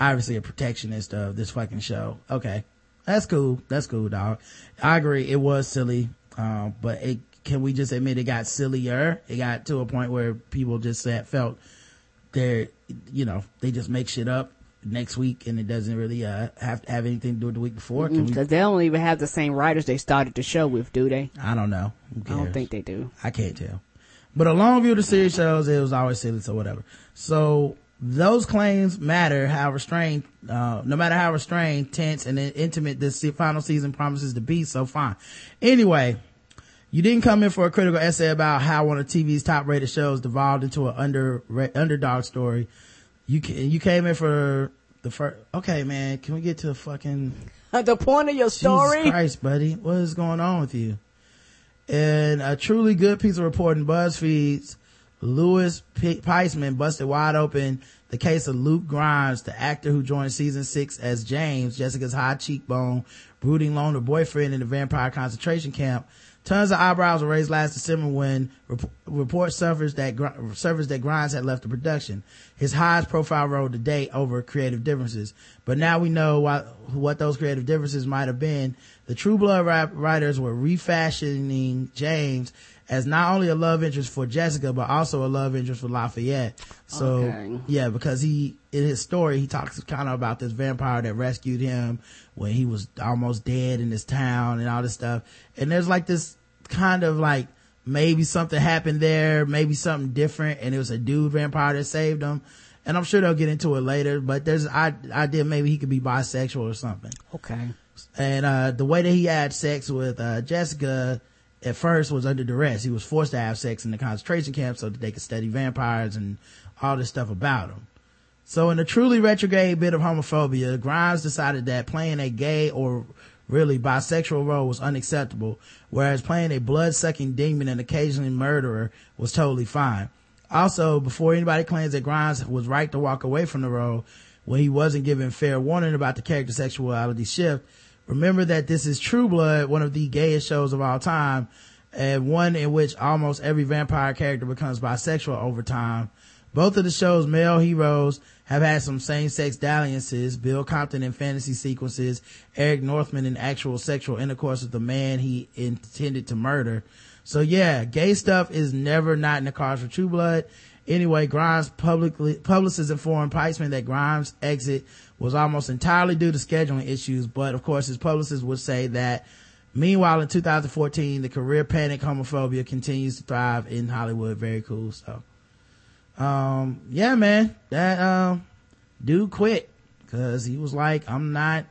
obviously a protectionist of this fucking show. Okay. That's cool. That's cool, dog. I agree. It was silly. Um, but it, can we just admit it got sillier? It got to a point where people just felt they're, you know, they just make shit up next week and it doesn't really, uh, have to have anything to do with the week before. Can we, Because they don't even have the same writers they started the show with, do they? I don't know. I don't think they do. I can't tell. But a long view of the series shows it was always silly, so whatever. So those claims matter how restrained, uh, no matter how restrained, tense, and intimate this final season promises to be, so fine. Anyway, you didn't come in for a critical essay about how one of TV's top rated shows devolved into an under, underdog story. You you came in for the first, okay man, can we get to the fucking <laughs> the point of your story? Jesus Christ, buddy. What is going on with you? And a truly good piece of reporting, BuzzFeed's Louis P- Peitzman busted wide open the case of Luke Grimes, the actor who joined season six as James, Jessica's high cheekbone, brooding loner boyfriend in the vampire concentration camp. Tons of eyebrows were raised last December when rep- reports surfaced that, Gr- surfaced that Grimes had left the production. His highest profile role to date over creative differences. But now we know what, what those creative differences might have been. The True Blood rap- writers were refashioning James as not only a love interest for Jessica, but also a love interest for Lafayette. So, Okay. yeah, because he, in his story, he talks kind of about this vampire that rescued him when he was almost dead in this town and all this stuff. And there's like this kind of like, maybe something happened there, maybe something different, and it was a dude vampire that saved him. And I'm sure they'll get into it later, but there's I idea maybe he could be bisexual or something. Okay. And uh the way that he had sex with uh Jessica at first was under duress. He was forced to have sex in the concentration camp so that they could study vampires and all this stuff about him. So in a truly retrograde bit of homophobia, Grimes decided that playing a gay or really bisexual role was unacceptable, whereas playing a blood-sucking demon and occasionally murderer was totally fine. Also, before anybody claims that Grimes was right to walk away from the role when he wasn't given fair warning about the character sexuality shift, remember that this is True Blood, one of the gayest shows of all time, and one in which almost every vampire character becomes bisexual over time. Both of the show's male heroes have had some same-sex dalliances, Bill Compton in fantasy sequences, Eric Northman in actual sexual intercourse with the man he intended to murder. So yeah, gay stuff is never not in the cards for True Blood. Anyway, Grimes publicly, publicists informed Peitzman that Grimes' exit was almost entirely due to scheduling issues, but of course his publicists would say that meanwhile in 2014, the career panic homophobia continues to thrive in Hollywood. Very cool. So, um, yeah, man, that, um, dude quit because he was like, I'm not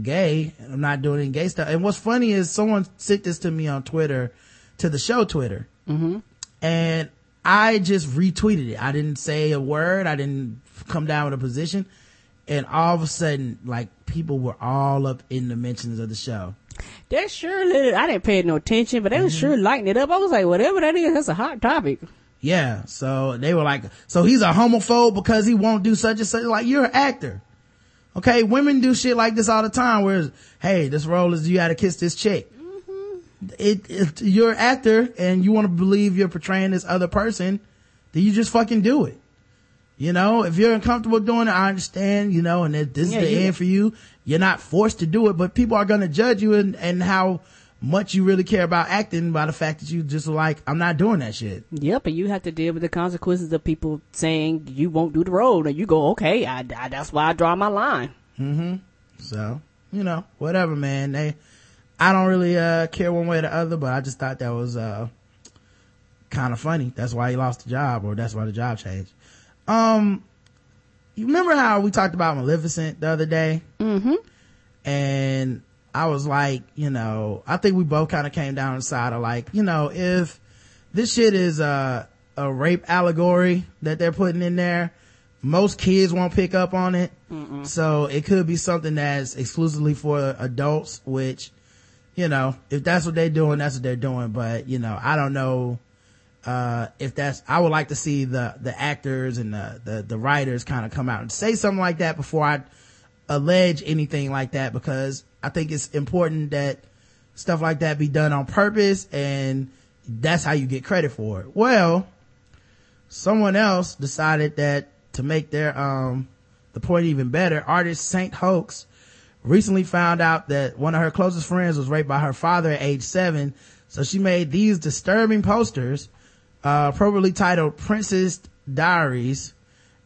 gay. and I'm not doing any gay stuff. And what's funny is someone sent this to me on Twitter, to the show Twitter. Mm-hmm. And I just retweeted it. I didn't say a word. I didn't come down with a position. And all of a sudden, like people were all up in the mentions of the show. That sure lit it. I didn't pay no attention, but they was Mm-hmm. sure lighting it up. I was like, whatever that is, that's a hot topic. Yeah. So they were like, so he's a homophobe because he won't do such and such. Like you're an actor. Okay. Women do shit like this all the time. Whereas, hey, this role is you got to kiss this chick. Mm-hmm. It, if you're an actor and you want to believe you're portraying this other person, then you just fucking do it. You know, if you're uncomfortable doing it, I understand, you know, and that this Yeah, is the you- end for you. You're not forced to do it, but people are going to judge you and, and how much you really care about acting by the fact that you just like, I'm not doing that shit. Yep, and you have to deal with the consequences of people saying you won't do the role, and you go, okay, I, I, that's why I draw my line. Mm-hmm. So, you know, whatever, man. They, I don't really, uh, care one way or the other, but I just thought that was, uh, kind of funny. That's why he lost the job or that's why the job changed. Um, you remember how we talked about Maleficent the other day? Mm-hmm. And I was like, you know, I think we both kind of came down the side of like, you know, if this shit is a, a rape allegory that they're putting in there, most kids won't pick up on it. So it could be something that's exclusively for adults, which, you know, if that's what they're doing, that's what they're doing. But, you know, I don't know, uh, if that's, I would like to see the, the actors and the, the, the writers kind of come out and say something like that before I, allege anything like that because I think it's important that stuff like that be done on purpose and that's how you get credit for it. Well, someone else decided that to make their, um, the point even better, artist Saint Hoax recently found out that one of her closest friends was raped by her father at age seven. So she made these disturbing posters, uh, appropriately titled Princess Diaries.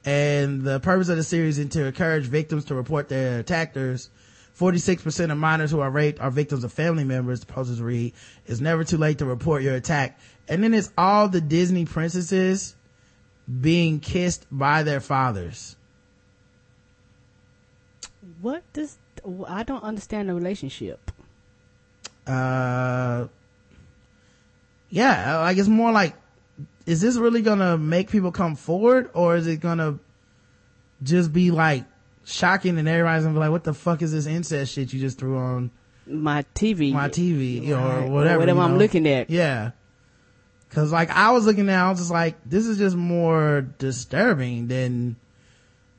And the purpose of the series is to encourage victims to report their attackers. 46% of minors who are raped are victims of family members, the posters read. It's never too late to report your attack. And then it's all the Disney princesses being kissed by their fathers. What does I don't understand the relationship. uh yeah like it's more like is this really gonna make people come forward or is it gonna just be like shocking and everybody's gonna be like what the fuck is this incest shit you just threw on My TV. my tv or Right. whatever Whatever you I'm looking at. yeah because like i was looking at i was just like this is just more disturbing than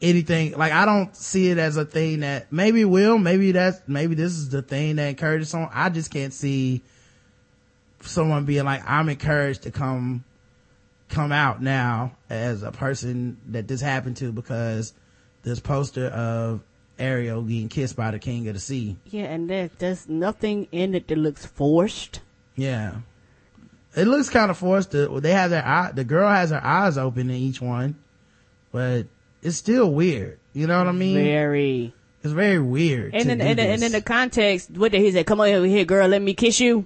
anything like i don't see it as a thing that maybe will maybe that's maybe this is the thing that encourages someone i just can't see someone being like i'm encouraged to come come out now as a person that this happened to because this poster of ariel getting kissed by the king of the sea Yeah, and there, there's nothing in it that looks forced. yeah it looks kind of forced to, they have their eye the girl has her eyes open in each one but it's still weird you know what i mean Very. it's very weird And do and, then- and then the context, what did he say? Come over here, girl, let me kiss you.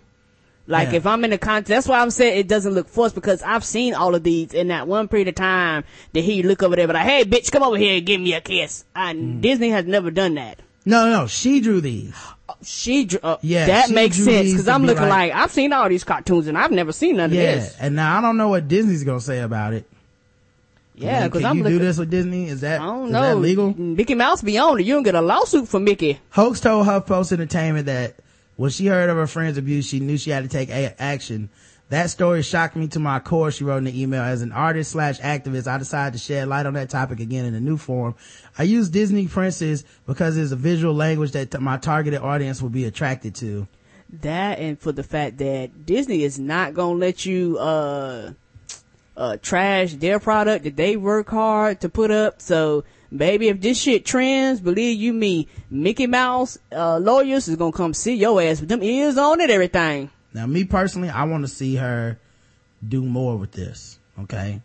Like Yeah. if I'm in the context, that's why I'm saying it doesn't look forced because I've seen all of these in that one period of time that he look over there, but like, hey, bitch, come over here and give me a kiss. And Mm. Disney has never done that. no no she drew these She, drew. uh, Yeah, that makes sense because I'm looking like- like, I've seen all these cartoons and I've never seen none of yeah this. and now i don't know what disney's gonna say about it Yeah, because you I'm do looking. this with disney is that I don't is know. that legal Mickey Mouse be on it. You don't get a lawsuit for Mickey. Hoax told HuffPost Entertainment that when she heard of her friend's abuse, she knew she had to take a- action. That story shocked me to my core, she wrote in the email. As an artist slash activist, I decided to shed light on that topic again in a new form. I use Disney princess because it's a visual language that t- my targeted audience will be attracted to. That and for the fact that Disney is not gonna let you uh uh trash their product that they work hard to put up. So baby, if this shit trends, believe you me, Mickey Mouse uh lawyers is gonna come see your ass with them ears on it, everything. Now, me personally, I want to see her do more with this. Okay.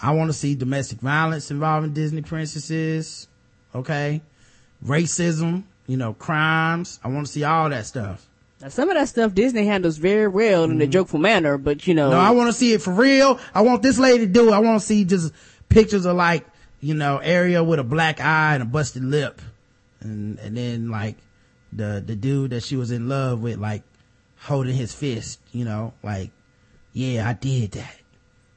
I want to see domestic violence involving Disney princesses. Okay. Racism, you know, crimes. I want to see all that stuff. Now some of that stuff Disney handles very well in a jokeful manner, but you know Mm-hmm. No, I want to see it for real. I want this lady to do it. I want to see just pictures of like, you know, Ariel with a black eye and a busted lip. And, and then like the, the dude that she was in love with, like holding his fist, you know, like, yeah, I did that.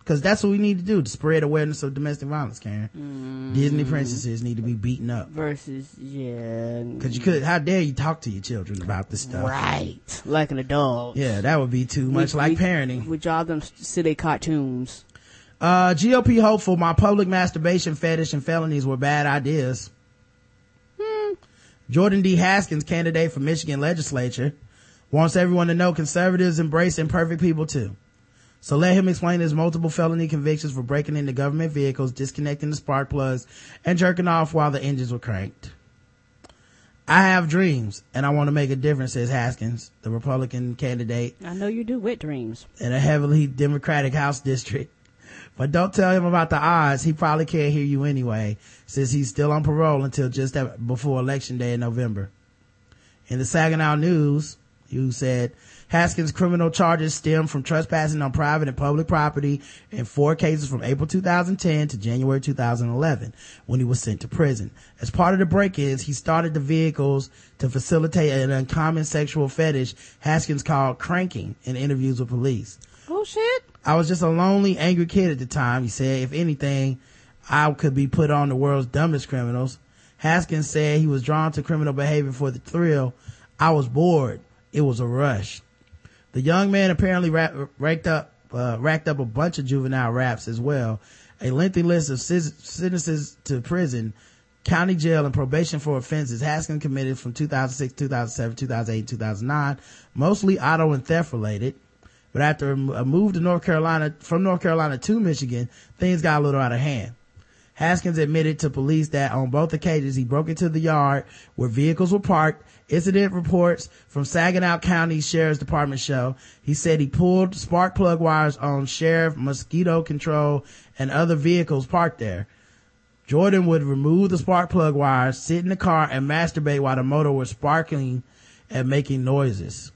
Cause that's what we need to do to spread awareness of domestic violence, Karen. Mm-hmm. Disney princesses need to be beaten up. versus yeah Cause you could, how dare you talk to your children about this stuff? right like an adult. Yeah, that would be too much We- like we- parenting. We draw them silly cartoons. Uh, GOP hopeful my public masturbation fetish and felonies were bad ideas. Hmm. Jordan D. Haskins, candidate for Michigan legislature, wants everyone to know conservatives embrace imperfect people too. So let him explain his multiple felony convictions for breaking into government vehicles, disconnecting the spark plugs, and jerking off while the engines were cranked. I have dreams and I want to make a difference, says Haskins, the Republican candidate I know you do wet dreams. in a heavily Democratic House district. But don't tell him about the odds. He probably can't hear you anyway, since he's still on parole until just before election day in November. In the Saginaw News, you said Haskins' criminal charges stem from trespassing on private and public property in four cases from April 2010 to January 2011 when he was sent to prison. As part of the break-ins, he started the vehicles to facilitate an uncommon sexual fetish Haskins called cranking in interviews with police. Oh shit. I was just a lonely, angry kid at the time. He said, if anything, I could be put on the world's dumbest criminals. Haskins said he was drawn to criminal behavior for the thrill. I was bored. It was a rush. The young man apparently ra- racked up, uh, racked up a bunch of juvenile raps as well. A lengthy list of sen- sentences to prison county jail and probation for offenses Haskins committed from 2006, 2007, 2008, 2009, mostly auto and theft related. But after a uh, move to North Carolina, from North Carolina to Michigan, things got a little out of hand. Haskins admitted to police that on both occasions he broke into the yard where vehicles were parked. Incident reports from Saginaw County Sheriff's Department show. He said he pulled spark plug wires on sheriff mosquito control and other vehicles parked there. Jordan would remove the spark plug wires, sit in the car and masturbate while the motor was sparkling and making noises.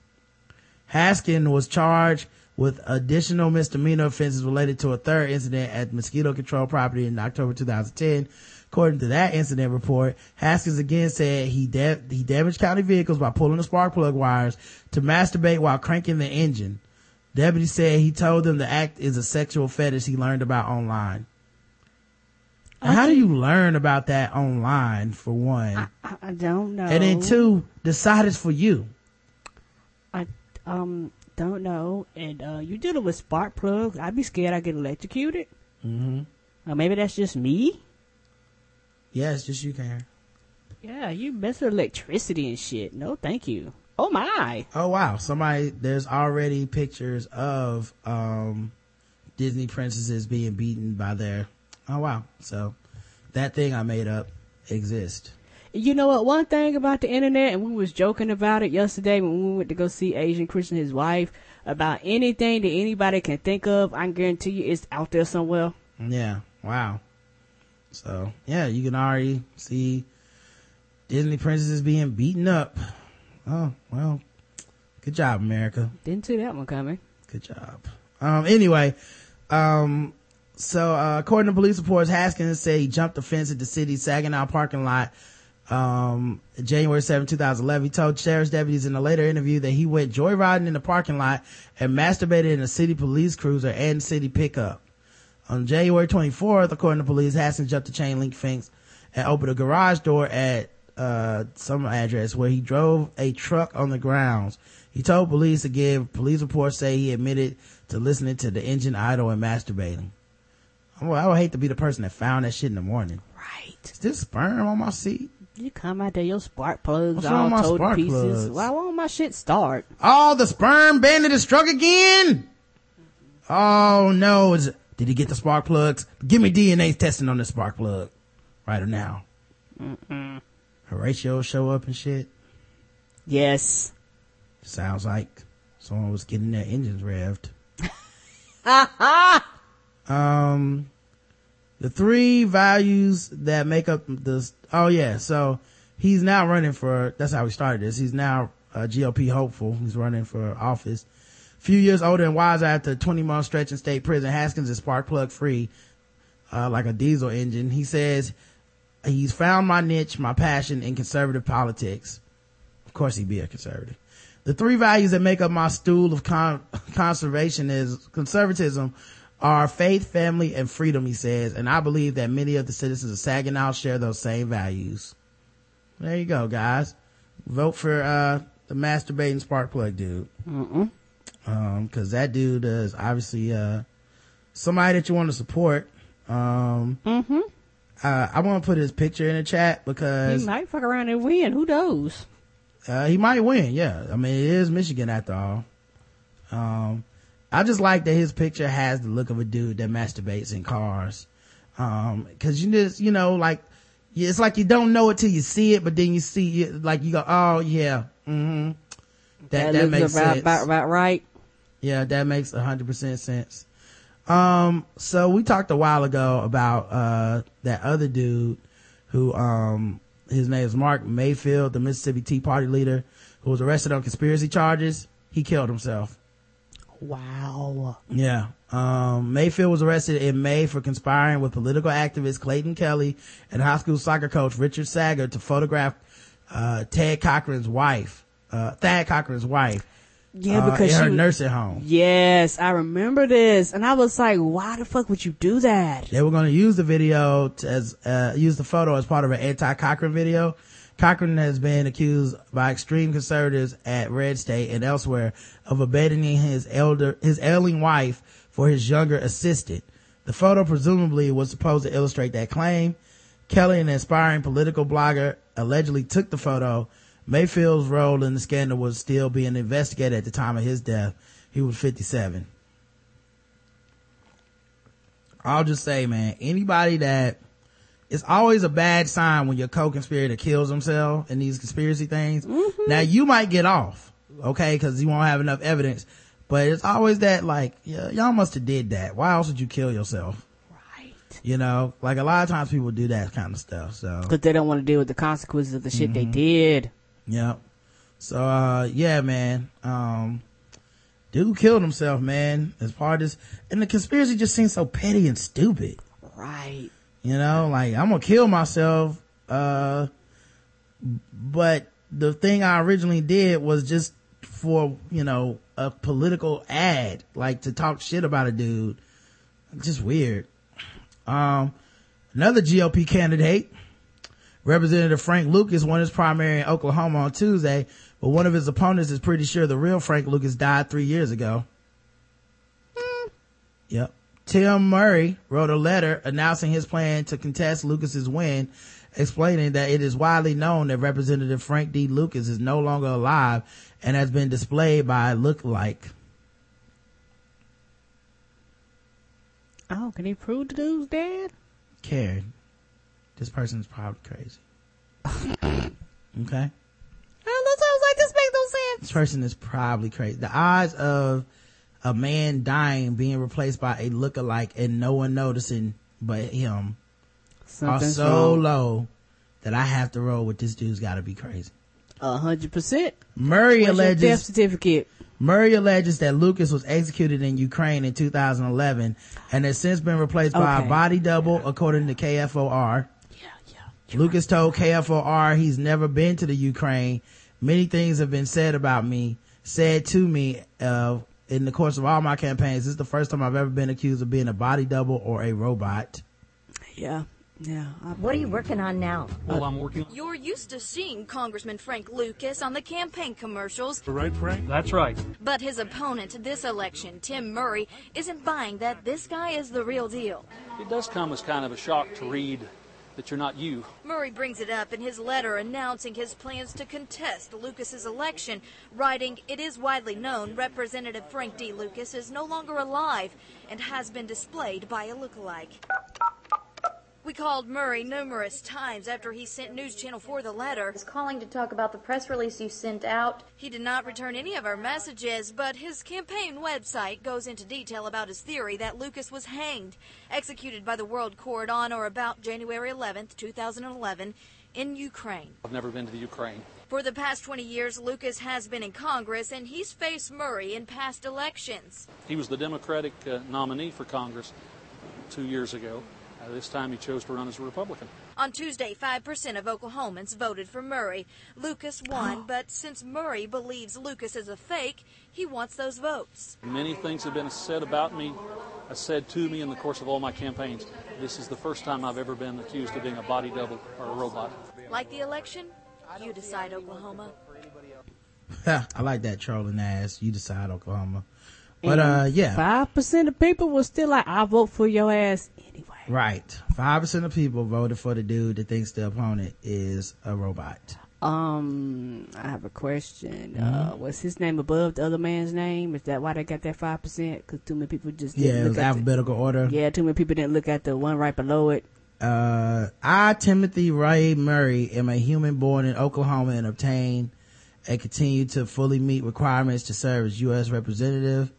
Haskin was charged with additional misdemeanor offenses related to a third incident at mosquito control property in October 2010. According to that incident report, Haskins again said he da- he damaged county vehicles by pulling the spark plug wires to masturbate while cranking the engine. Deputy said he told them the act is a sexual fetish he learned about online. Now, How do you learn about that online for one? I, I don't know. and then two, decide it's for you. I um don't know. And uh you dealing with spark plugs? I'd be scared I get electrocuted. Mm-hmm. Or maybe that's just me. Yes, just you can. Yeah, you mess with electricity and shit. No, thank you. Oh my. Oh wow, somebody there's already pictures of um Disney princesses being beaten by their Oh wow. So that thing I made up exists. You know what? One thing about the internet, and we was joking about it yesterday when we went to go see Asian Christian his wife about anything that anybody can think of. I guarantee you, it's out there somewhere. Yeah. Wow. So yeah, you can already see Disney princesses being beaten up. Oh well, good job, America. Didn't see that one coming. Good job. Um. Anyway, um. So uh, according to police reports, Haskins said he jumped the fence at the city's Saginaw parking lot. Um, January 7, 2011, he told sheriff's deputies in a later interview that he went joyriding in the parking lot and masturbated in a city police cruiser and city pickup. On January 24th, according to police, Haskins jumped the chain link fence and opened a garage door at uh, some address where he drove a truck on the grounds. He told police again, police reports say he admitted to listening to the engine idle and masturbating. Well, I would hate to be the person that found that shit in the morning. Right. Is this sperm on my seat? You come out there, your spark plugs What's all my towed to spark pieces. plugs? Why won't my shit start? Oh, the sperm bandit is struck again. Oh no, is did he get the spark plugs? Give me DNA testing on the spark plug right now. Mm-mm. Horatio show up and shit. Yes. Sounds like someone was getting their engines revved. <laughs> um, the three values that make up this. Oh yeah, so he's now running for. That's how we started this. He's now a GOP hopeful. He's running for office. Few years older and wiser after a 20 month stretch in state prison, Haskins is spark plug free, uh, like a diesel engine. He says he's found my niche, my passion in conservative politics. Of course he'd be a conservative. The three values that make up my stool of con- <laughs> conservation is conservatism are faith, family, and freedom, he says. And I believe that many of the citizens of Saginaw share those same values. There you go, guys. Vote for, uh, the masturbating spark plug dude. Mm-mm. Um, cause that dude is obviously, uh, somebody that you want to support. Um, Mm-hmm. uh, I want to put his picture in the chat because He might fuck around and win. Who knows? uh, he might win. Yeah. I mean, it is Michigan after all. Um, I just like that his picture has the look of a dude that masturbates in cars. Um, cause you just, you know, like, it's like you don't know it till you see it, but then you see it, like you go, oh yeah, mm-hmm. That, that, looks makes about, sense. about, about right. Yeah, that makes a hundred percent sense. Um, so we talked a while ago about, uh, that other dude who, um, his name is Mark Mayfield, the Mississippi Tea Party leader who was arrested on conspiracy charges. He killed himself. Wow. Yeah. Um, Mayfield was arrested in May for conspiring with political activist Clayton Kelly and high school soccer coach Richard Sager to photograph, uh, Ted Cochran's wife, uh, Thad Cochran's wife. Yeah, uh, because her nursing home. Yes, I remember this, and I was like, "Why the fuck would you do that?" They were going to use the video to, as, uh, use the photo as part of an anti-Cochran video. Cochran has been accused by extreme conservatives at Red State and elsewhere of abandoning his elder, his ailing wife for his younger assistant. The photo presumably was supposed to illustrate that claim. Kelly, an aspiring political blogger, allegedly took the photo. Mayfield's role in the scandal was still being investigated at the time of his death. He was 57. I'll just say, man, anybody that it's always a bad sign when your co-conspirator kills himself in these conspiracy things. Now you might get off, okay, because you won't have enough evidence. But it's always that like, yeah, y'all must have did that. Why else would you kill yourself? Right. You know, like a lot of times people do that kind of stuff. So Because they don't want to deal with the consequences of the shit they Mm-hmm. did. Yep. So, uh, yeah, man. Um, dude killed himself, man, as part of this. And the conspiracy just seems so petty and stupid. Right. You know, like, I'm gonna kill myself, uh, but the thing I originally did was just for, you know, a political ad, like to talk shit about a dude. Just weird. Um, another GOP candidate, Representative Frank Lucas won his primary in Oklahoma on Tuesday, but one of his opponents is pretty sure the real Frank Lucas died three years ago. Yep. Tim Murray wrote a letter announcing his plan to contest Lucas's win, explaining that it is widely known that Representative Frank D. Lucas is no longer alive and has been displayed by a lookalike. Oh, can he prove the dude's dead? Karen, this person's probably crazy. <laughs> okay? Oh, that sounds like this makes no sense. This person is probably crazy. The odds of a man dying being replaced by a lookalike and no one noticing but him are so wrong. low that I have to roll with this dude's gotta be crazy. A hundred percent. Murray Where's your death alleges certificate? Murray alleges that Lucas was executed in Ukraine in 2011 and has since been replaced by a body double according to KFOR. Yeah, yeah. Lucas told KFOR he's never been to the Ukraine. Many things have been said about me, said to me, uh, in the course of all my campaigns. This is the first time I've ever been accused of being a body double or a robot. Yeah, yeah. I What are you working on now? Well, I'm working On- You're used to seeing Congressman Frank Lucas on the campaign commercials, right, Frank. That's right. but his opponent this election, Tim Murray, isn't buying that this guy is the real deal. It does come as kind of a shock to read that you're not you. Murray brings it up in his letter announcing his plans to contest Lucas's election, writing, "It is widely known Representative Frank D. Lucas is no longer alive and has been displayed by a lookalike." We called Murray numerous times after he sent News Channel 4 the letter. He's calling to talk about the press release you sent out. He did not return any of our messages, but his campaign website goes into detail about his theory that Lucas was hanged, executed by the World Court on or about January 11th, 2011, in Ukraine. I've never been to the Ukraine. For the past 20 years, Lucas has been in Congress and he's faced Murray in past elections. He was the Democratic uh, nominee for Congress two years ago. Uh, this time he chose to run as a Republican. On Tuesday, 5% of Oklahomans voted for Murray. Lucas won, <gasps> but since Murray believes Lucas is a fake, he wants those votes. Many things have been said about me, uh, said to me in the course of all my campaigns. This is the first time I've ever been accused of being a body double or a robot. Like the election, you decide, Oklahoma. <laughs> I like that trolling ass. You decide, Oklahoma. But, uh, yeah. Five percent of people were still like, "I vote for your ass anyway." Right. 5% of people voted for the dude that thinks the opponent is a robot. Um, I have a question. Mm-hmm. Uh, was his name above the other man's name? Is that why they got that five percent? Because too many people just didn't Yeah, it look was at the, alphabetical order. yeah, too many people didn't look at the one right below it. uh, I, Timothy Ray Murray, am a human born in Oklahoma and obtained and continue to fully meet requirements to serve as U.S. representative.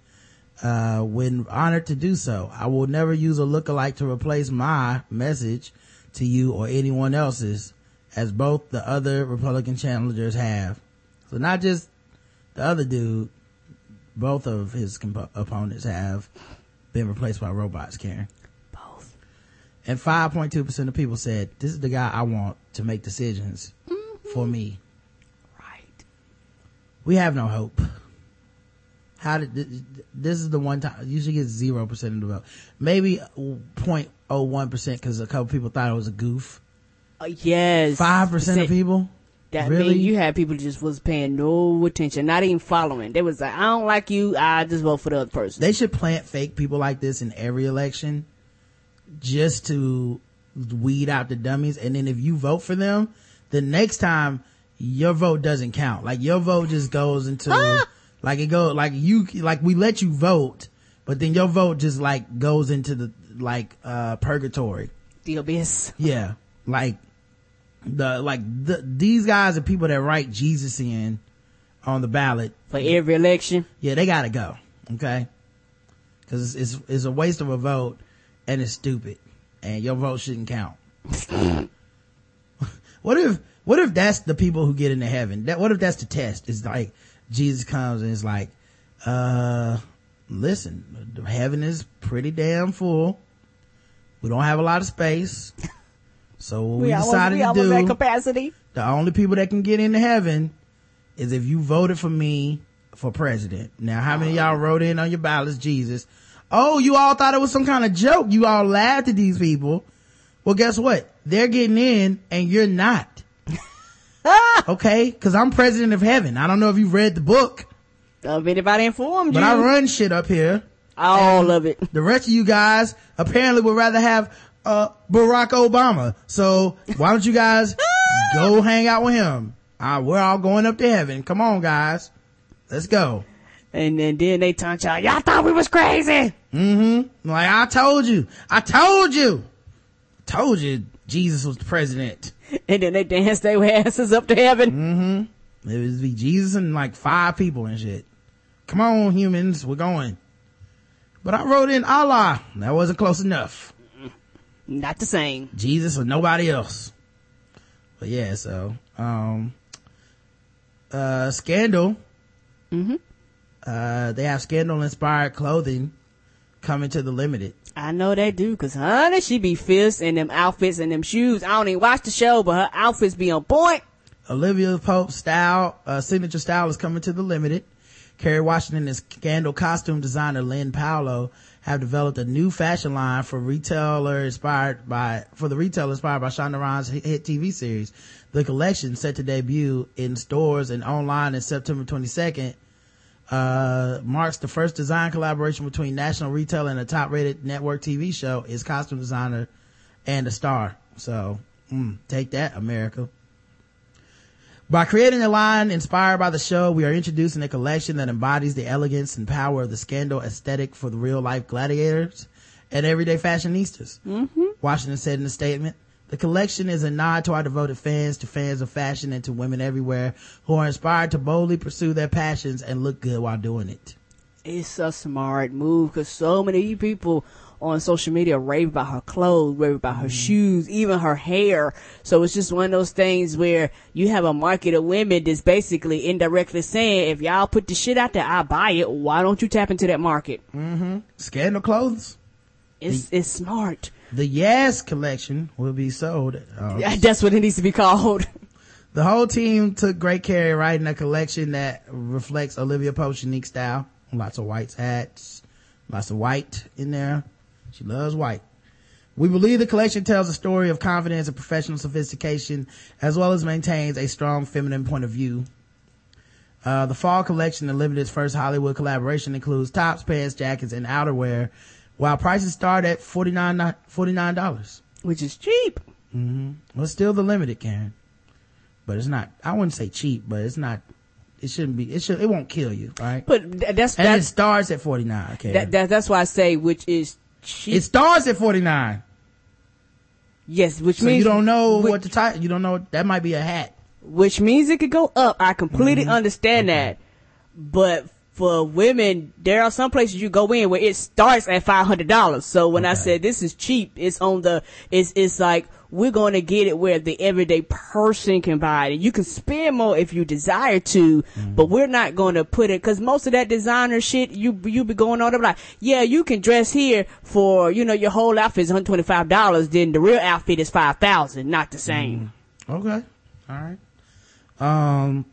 Uh, when honored to do so, I will never use a lookalike to replace my message to you or anyone else's, as both the other Republican challengers have. So not just the other dude, both of his comp- opponents have been replaced by robots, Karen. Both. And 5.2% of people said, this is the guy I want to make decisions for me. Right. We have no hope. How did, th- th- this is the one time, you should get 0% of the vote. Maybe 0.01% because a couple people thought it was a goof. Uh, yes. 5% of people? That really? mean you had people just was paying no attention, not even following. They was like, I don't like you. I just vote for the other person. They should plant fake people like this in every election just to weed out the dummies. And then if you vote for them, the next time your vote doesn't count. Like your vote just goes into, <laughs> like it go, like you, like we let you vote, but then your vote just like goes into the, like, uh, purgatory. The abyss. Yeah. Like the, like the, these guys are people that write Jesus in on the ballot. For every election. Yeah, they gotta go. Okay. Cause it's, it's, it's a waste of a vote and it's stupid and your vote shouldn't count. <laughs> what if, what if that's the people who get into heaven? That, what if that's the test? It's like Jesus comes and it's like, uh, listen, heaven is pretty damn full. We don't have a lot of space. So what we, We almost- decided we to do, capacity. the only people that can get into heaven is if you voted for me for president. Now, how many of y'all wrote in on your ballots, Jesus? Oh, you all thought it was some kind of joke. You all laughed at these people. Well, guess what? They're getting in and you're not. <laughs> okay? Cause I'm president of heaven. I don't know if you've read the book, Of anybody informed but you. I run shit up here. All of it. The rest of you guys apparently would rather have, uh, Barack Obama. So why don't you guys <laughs> go hang out with him? Uh, we're all going up to heaven. Come on, guys. Let's go. And then, then they turn y'all, y'all thought we was crazy. Mm-hmm. Like, I told you. I told you. I told you Jesus was the president. And then they dance their asses up to heaven. Mm-hmm. It was be Jesus and like five people and shit. Come on, humans. We're going. But I wrote in Allah. That wasn't close enough. Not the same. Jesus or nobody else. But yeah, so, um, uh, Scandal. Mm-hmm. Uh, they have Scandal inspired clothing coming to the limited. I know they do, cause honey, she be fierce in them outfits and them shoes. I don't even watch the show, but her outfits be on point. Olivia Pope's style, uh, signature style is coming to the limited. Kerry Washington and Scandal costume designer Lyn Paolo have developed a new fashion line for retailer inspired by, for the retailer inspired by Shonda Rhimes hit TV series. The collection set to debut in stores and online in September 22nd, uh, marks the first design collaboration between national retailer and a top rated network TV show is costume designer and a star. So, mm, take that, America. By creating a line inspired by the show, we are introducing a collection that embodies the elegance and power of the scandal aesthetic for the real life gladiators and everyday fashionistas. Mm-hmm. Washington said in a statement, the collection is a nod to our devoted fans, to fans of fashion, and to women everywhere who are inspired to boldly pursue their passions and look good while doing it. It's a smart move, cause so many people on social media rave about her clothes, rave about her shoes, even her hair. So it's just one of those things where you have a market of women that's basically indirectly saying, if y'all put the shit out there, I buy it. Why don't you tap into that market? Mm-hmm. Scandal clothes. It's, it's smart. The Yes collection will be sold. uh, Yeah, That's what it needs to be called. <laughs> The whole team took great care in writing a collection that reflects Olivia Pope's unique style. Lots of white hats, lots of white in there. She loves white. We believe the collection tells a story of confidence and professional sophistication, as well as maintains a strong feminine point of view. Uh, the fall collection and Limited's first Hollywood collaboration includes tops, pants, jackets, and outerwear, while prices start at $49, $49. Which is cheap. Mm-hmm. Well, still the limited, Karen. But it's not, I wouldn't say cheap, but it's not, it shouldn't be, it should, it won't kill you, right? But th- that's, and it starts at 49, okay? that, that, that's why I say, which is cheap. it starts at 49. yes, which So means you don't know which- what the type, you don't know, that might be a hat. which means it could go up. I completely Mm-hmm. understand that. But for women, there are some places you go in where it starts at five hundred dollars. So when I said this is cheap, it's on the it's it's like we're going to get it where the everyday person can buy it. You can spend more if you desire to, Mm-hmm. but we're not going to put it because most of that designer shit you you be going on like yeah you can dress here for you know your whole outfit is one hundred twenty five dollars. Then the real outfit is five thousand. Not the same. Okay. All right. Um,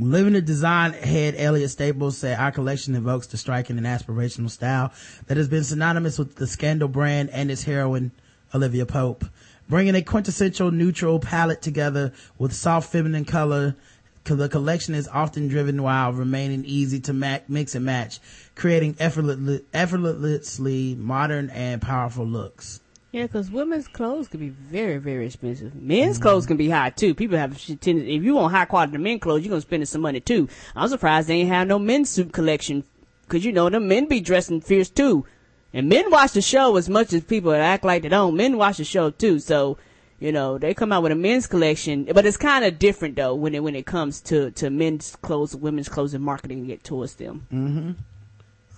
Limited design head Elliot Staples said our collection evokes the striking and aspirational style that has been synonymous with the Scandal brand and its heroine, Olivia Pope. Bringing a quintessential neutral palette together with soft feminine color, the collection is often driven while remaining easy to mix and match, creating effortlessly modern and powerful looks. Yeah, because women's clothes can be very, very expensive. Men's clothes can be high too. People have tendency. If you want high quality men clothes, you're gonna spend some money too. I'm surprised they ain't have no men's suit collection, because you know them men be dressing fierce too. And men watch the show as much as people act like they don't. Men watch the show too, so you know they come out with a men's collection, but it's kind of different though when it when it comes to to men's clothes, women's clothes, and marketing it towards them. Mm-hmm.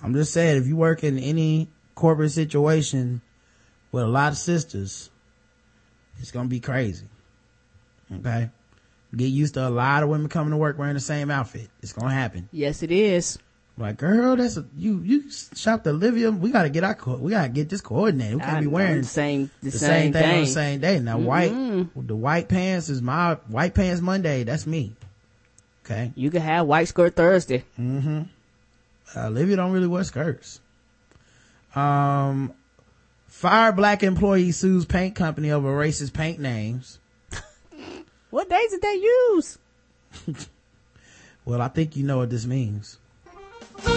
I'm just saying, if you work in any corporate situation with a lot of sisters, it's gonna be crazy. Okay? Get used to a lot of women coming to work wearing the same outfit. It's gonna happen. Yes, it is. Like, girl, that's a, you, you shopped Olivia. We gotta get our, co- we gotta get this coordinated. We can't I be wearing the same the, the same, thing, on the same day. Now, Mhm. white, the white pants is my, white pants Monday. That's me. Okay? You can have white skirt Thursday. Mm-hmm. Uh, Olivia don't really wear skirts. Um, fired black employee sues paint company over racist paint names. <laughs> What days did they use? <laughs> Well, I think you know what this means. We're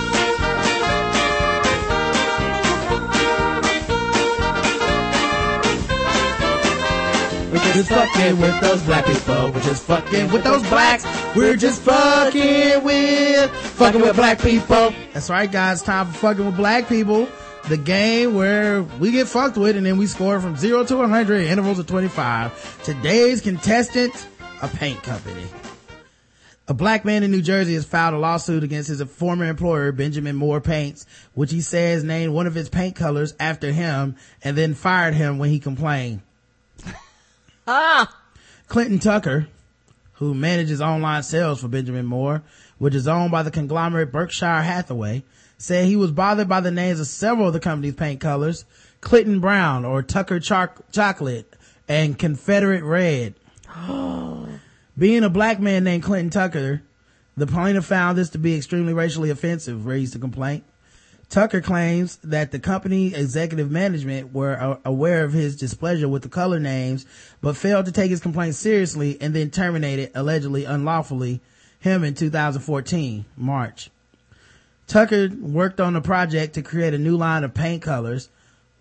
just fucking with those black people. We're just fucking with those blacks. We're just fucking with fucking with black people. That's right, guys. Time for fucking with black people. The game where we get fucked with and then we score from zero to 100 intervals of 25. Today's contestant, a paint company. A black man in New Jersey has filed a lawsuit against his former employer, Benjamin Moore Paints, which he says named one of his paint colors after him and then fired him when he complained. <laughs> Ah! Clinton Tucker, who manages online sales for Benjamin Moore, which is owned by the conglomerate Berkshire Hathaway, said he was bothered by the names of several of the company's paint colors, Clinton Brown or Tucker Choc- Chocolate and Confederate Red. <gasps> Being a black man named Clinton Tucker, the plaintiff found this to be extremely racially offensive, raised a complaint. Tucker claims that the company executive management were aware of his displeasure with the color names, but failed to take his complaint seriously and then terminated, allegedly unlawfully, him in 2014, March. Tucker worked on a project to create a new line of paint colors.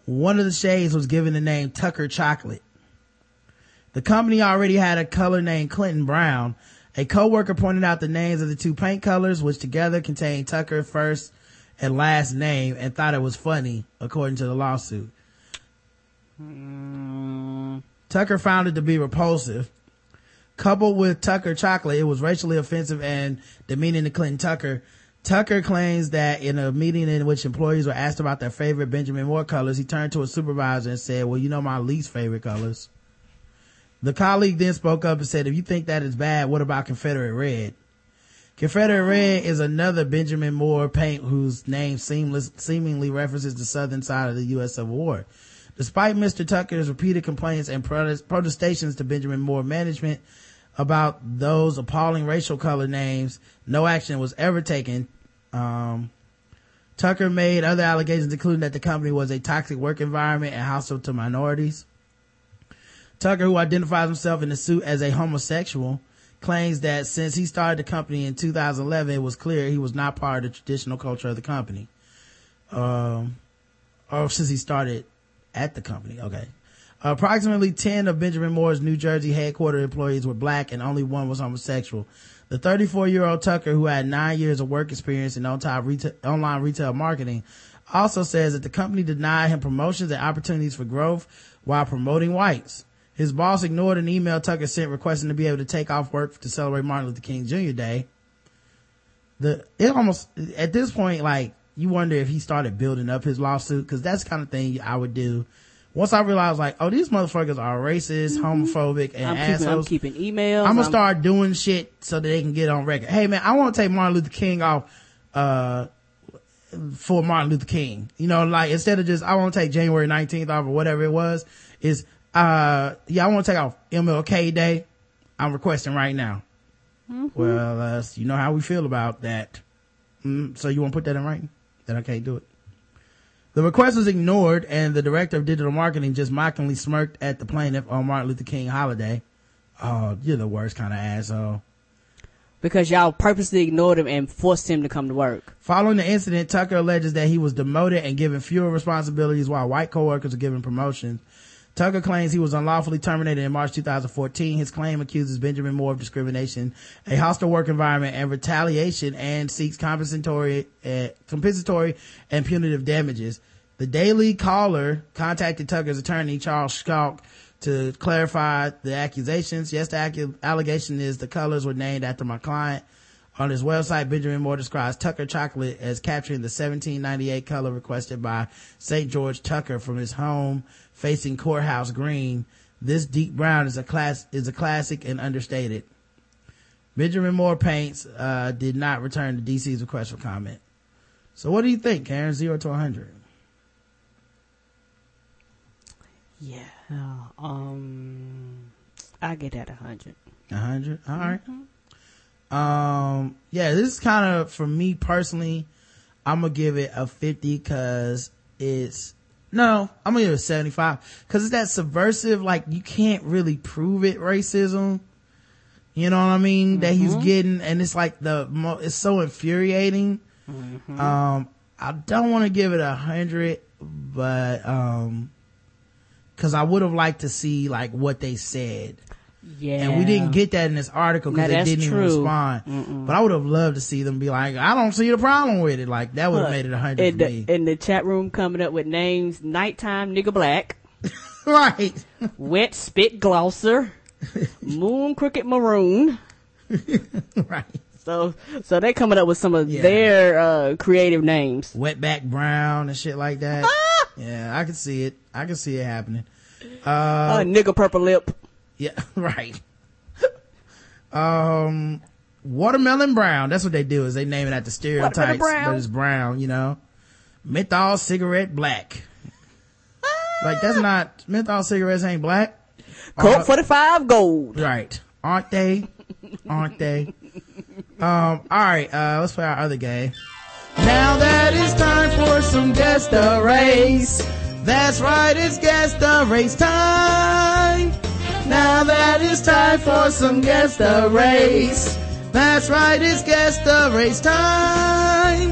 One of the shades was given the name Tucker Chocolate. The company already had a color named Clinton Brown. A coworker pointed out the names of the two paint colors, which together contained Tucker's first and last name, and thought it was funny, according to the lawsuit. Tucker found it to be repulsive. Coupled with Tucker chocolate, it was racially offensive and demeaning to Clinton Tucker. Tucker claims that in a meeting in which employees were asked about their favorite Benjamin Moore colors, he turned to a supervisor and said, well, you know my least favorite colors. The colleague then spoke up and said, if you think that is bad, what about Confederate Red? Confederate Red is another Benjamin Moore paint whose name seamless, seemingly references the southern side of the U.S. Civil War. Despite Mr. Tucker's repeated complaints and protestations to Benjamin Moore management about those appalling racial color names, no action was ever taken. Um, Tucker made other allegations, including that the company was a toxic work environment and hostile to minorities. Tucker, who identifies himself in the suit as a homosexual, claims that since he started the company in 2011, it was clear he was not part of the traditional culture of the company. Um, or since he started at the company. Okay. Approximately 10 of Benjamin Moore's New Jersey headquarters employees were black and only one was homosexual. The 34 year old Tucker, who had nine years of work experience in online retail marketing, also says that the company denied him promotions and opportunities for growth while promoting whites. His boss ignored an email Tucker sent requesting to be able to take off work to celebrate Martin Luther King Jr. Day. The, it almost, at this point, like, you wonder if he started building up his lawsuit, cause that's the kind of thing I would do. Once I realized like, oh, these motherfuckers are racist, homophobic, and Mm-hmm. I'm keeping, I'm keeping emails. I'm gonna I'm- start doing shit so that they can get on record. Hey man, I want to take Martin Luther King off, uh, for Martin Luther King. You know, like instead of just, I want to take January 19th off or whatever it was, is, uh, yeah, I want to take off MLK Day. I'm requesting right now. Well, uh, you know how we feel about that. Mm, so you want to put that in writing? That I can't do it. The request was ignored and the director of digital marketing just mockingly smirked at the plaintiff on Martin Luther King holiday. Oh, you're the worst kind of asshole. because y'all purposely ignored him and forced him to come to work. Following the incident, Tucker alleges that he was demoted and given fewer responsibilities while white coworkers were given promotions. Tucker claims he was unlawfully terminated in March 2014. His claim accuses Benjamin Moore of discrimination, a hostile work environment, and retaliation, and seeks compensatory, uh, compensatory and punitive damages. The Daily Caller contacted Tucker's attorney, Charles Schalk, to clarify the accusations. Yes, the allegation is the colors were named after my client. On his website, Benjamin Moore describes Tucker chocolate as capturing the 1798 color requested by St. George Tucker from his home facing Courthouse Green. This deep brown is a class, is a classic and understated. Benjamin Moore Paints, uh, did not return to DC's request for comment. So what do you think, Karen? Zero to 100. Yeah. Um, I get that a hundred. A hundred. All right. Um, yeah, this is kind of for me personally. I'm gonna give it a fifty because it's no. I'm gonna give it a seventy-five because it's that subversive. Like you can't really prove it racism. You know what I mean? That he's getting, and it's like the mo- it's so infuriating. Um, I don't want to give it a hundred, but um, because I would have liked to see like what they said. Yeah. And we didn't get that in this article because they didn't even true. respond. But I would have loved to see them be like, I don't see the problem with it. Like that would have made it a hundred in for the, me. in the chat room coming up with names nighttime nigga black <laughs> right wet spit glosser <laughs> moon crooked maroon <laughs> right so so they coming up with some of Yeah. their uh creative names Wetback brown and shit like that. Ah! yeah, I can see it. I can see it happening. uh, Uh, nigga purple lip yeah, <laughs> right. um, watermelon brown. That's what they do is they name it after stereotypes, but it's brown, you know. Menthol cigarette black. like that's not, menthol cigarettes ain't black. Colt Uh, 45 gold Right. Aren't they? Aren't they? Um, alright, uh, let's play our other game. Now that it's time for some guess the race. That's right, it's guess the race time. Now that it's time for some guess the race. That's right, it's guess the race time.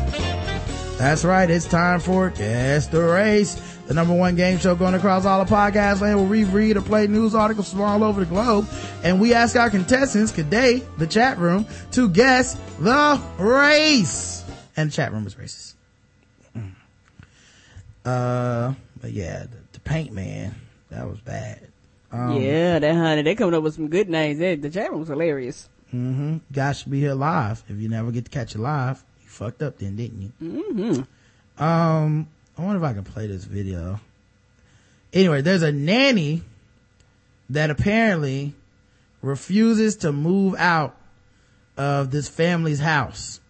That's right, it's time for Guess the Race. The number one game show going across all the podcast land where we read or play news articles from all over the globe. And we ask our contestants, today, the chat room, to guess the race. And the chat room is racist. Mm. Uh, but yeah, the, the paint man, that was bad. Um, yeah that honey they coming up with some good names They- the chat room's hilarious Mm-hmm. Guys should be here live. If you never get to catch it live, you fucked up then, didn't you? Mm-hmm. Um, I wonder if I can play this video. Anyway, there's a nanny that apparently refuses to move out of this family's house.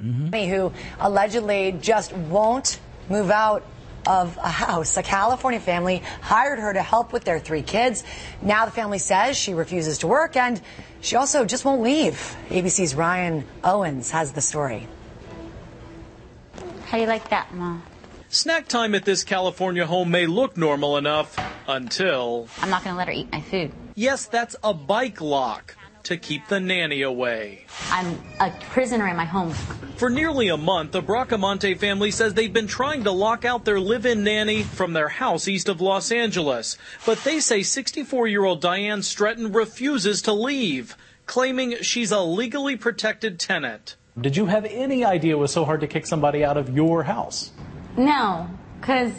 who allegedly just won't move out of a house. A California family hired her to help with their three kids. Now the family says she refuses to work and she also just won't leave. ABC's Ryan Owens has the story. How do you like that, Mom? Snack time at this California home may look normal enough until. I'm not going to let her eat my food. Yes, that's a bike lock to keep the nanny away. I'm a prisoner in my home. For nearly a month, the Bracamonte family says they've been trying to lock out their live in nanny from their house east of Los Angeles. But they say 64 year old Diane Stretton refuses to leave, claiming she's a legally protected tenant. Did you have any idea it was so hard to kick somebody out of your house? No, because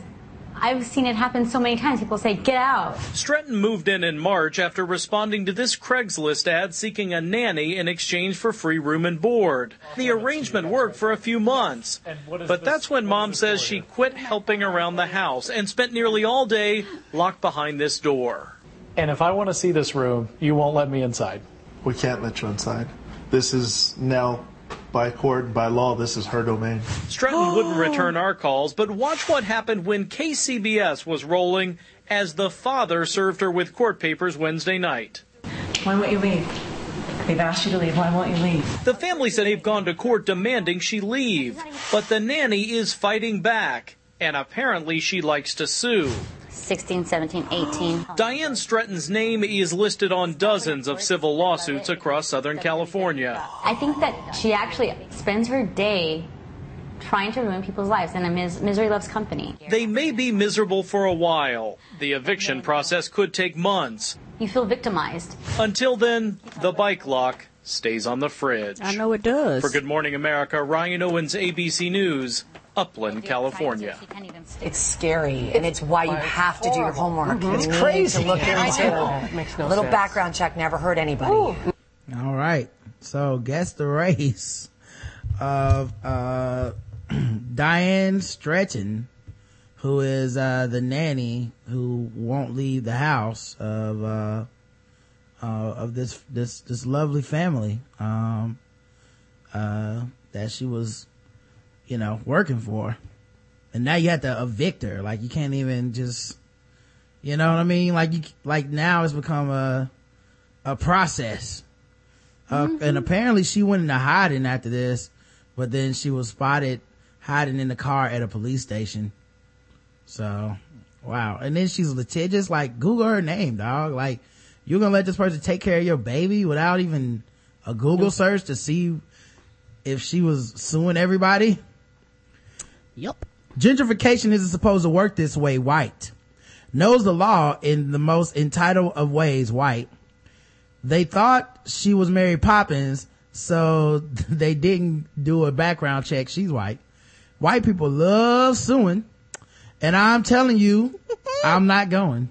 I've seen it happen so many times. People say, get out. Stretton moved in in March after responding to this Craigslist ad seeking a nanny in exchange for free room and board. The arrangement worked for a few months, but that's when mom says she quit helping around the house and spent nearly all day locked behind this door. And if I want to see this room, you won't let me inside. We can't let you inside. This is now, by court, and by law, this is her domain. Stretton wouldn't <gasps> return our calls, but watch what happened when KCBS was rolling as the father served her with court papers Wednesday night. Why won't you leave? They've asked you to leave. Why won't you leave? The family said they've gone to court demanding she leave, but the nanny is fighting back, and apparently she likes to sue. 16, 17, 18. Diane Stretton's name is listed on dozens of civil lawsuits across Southern California. I think that she actually spends her day trying to ruin people's lives, and a mis- misery loves company. They may be miserable for a while. The eviction process could take months. You feel victimized. Until then, the bike lock stays on the fridge. I know it does. For Good Morning America, Ryan Owens, ABC News, Upland, California. It's scary, and it's why you have to do your homework. Mhm. It's crazy. To look into know. Makes no a little sense. background check never hurt anybody. All right. So guess the race of uh <clears throat> Diane Stretton, who is uh the nanny who won't leave the house of uh uh of this this this lovely family um uh that she was you know working for. And now you have to evict her. Like you can't even just you know what I mean? Like you like now it's become a a process. Uh, and apparently she went into hiding after this, but then she was spotted hiding in the car at a police station. So, wow. And then she's litigious. Like, Google her name, dog. Like, you're gonna let this person take care of your baby without even a Google search to see if she was suing everybody? Yep. Gentrification isn't supposed to work this way, white. Knows the law in the most entitled of ways, white. They thought she was Mary Poppins, so <laughs> they didn't do a background check. She's white. White people love suing. And I'm telling you, <laughs> I'm not going.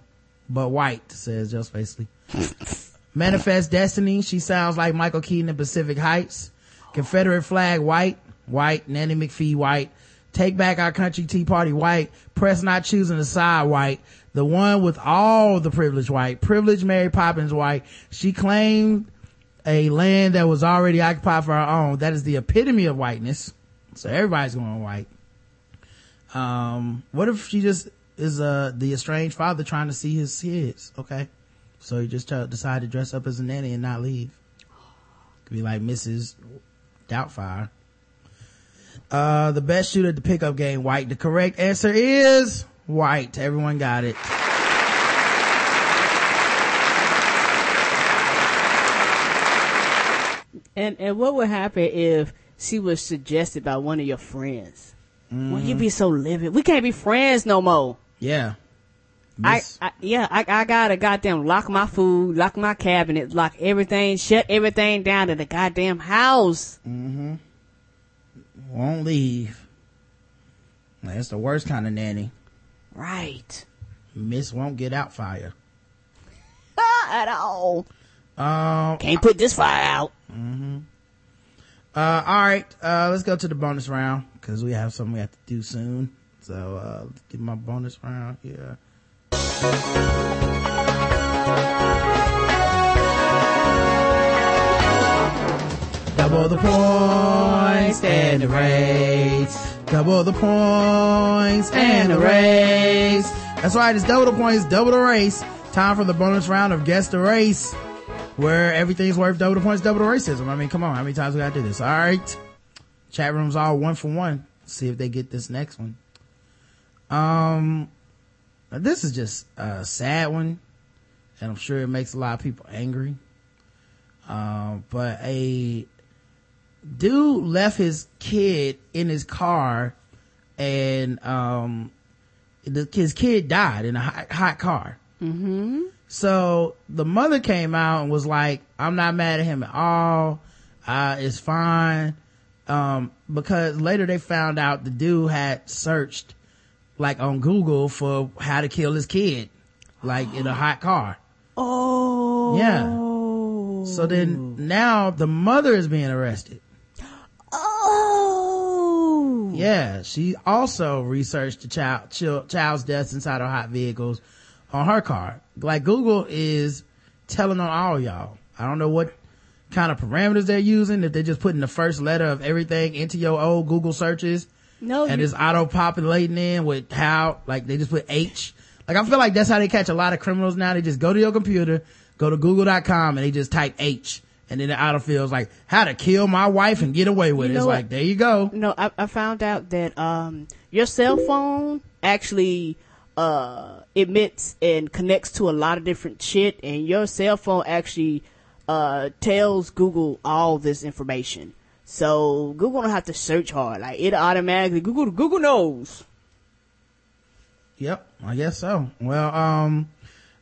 But white, says Joe Spacely. <laughs> Manifest Destiny, she sounds like Michael Keaton in Pacific Heights. Confederate flag, white. White. Nanny McPhee, white. Take back our country, Tea Party, white. Press not choosing a side, white. The one with all the privilege, white. Privilege Mary Poppins, white. She claimed a land that was already occupied for her own. That is the epitome of whiteness. So everybody's going white. Um, what if she just is, uh, the estranged father trying to see his kids? Okay. So he just uh, decided to dress up as a nanny and not leave. Could be like Mrs. Doubtfire. Uh, the best shooter at the pickup game, white. The correct answer is white. Everyone got it. And and what would happen if she was suggested by one of your friends? Well, you be so livid. We can't be friends no more. Yeah. I, I yeah, I I gotta goddamn lock my food, lock my cabinet, lock everything, shut everything down to the goddamn house. Mm-hmm. Won't leave. That's the worst kind of nanny. Right. Miss won't get out fire. <laughs> At all. Um, Can't put this fire out. Mm-hmm. Uh, all right. Uh, let's go to the bonus round because we have something we have to do soon. So, uh, let's get my bonus round here. Double the points and the race. Double the points and the race. That's right. It's double the points, double the race. Time for the bonus round of guess the race, where everything's worth double the points, double the racism. I mean, come on. How many times we gotta do this? All right. Chat room's all one for one. See if they get this next one. Um, this is just a sad one, and I'm sure it makes a lot of people angry. Um, but a dude left his kid in his car, and um, the, his kid died in a hot, hot car. Mm-hmm. So the mother came out and was like, I'm not mad at him at all. Uh, it's fine. Um, because later they found out the dude had searched like on Google for how to kill his kid, like in a hot car. Oh. Yeah. So then now the mother is being arrested. Yeah. She also researched the child, chil- child's deaths inside of hot vehicles on her car. Like Google is telling on all y'all. I don't know what kind of parameters they're using. If they're just putting the first letter of everything into your old Google searches. No, And it's auto populating in with how, like they just put H. Like I feel like that's how they catch a lot of criminals now. They just go to your computer, go to google.com and they just type H. And then the autofill's like, how to kill my wife and get away with You it. It's what? like, there you go. No, I, I found out that um your cell phone actually uh, emits and connects to a lot of different shit, and your cell phone actually uh, tells Google all this information. So Google don't have to search hard. Like it automatically Google Google knows. Yep, I guess so. Well, um,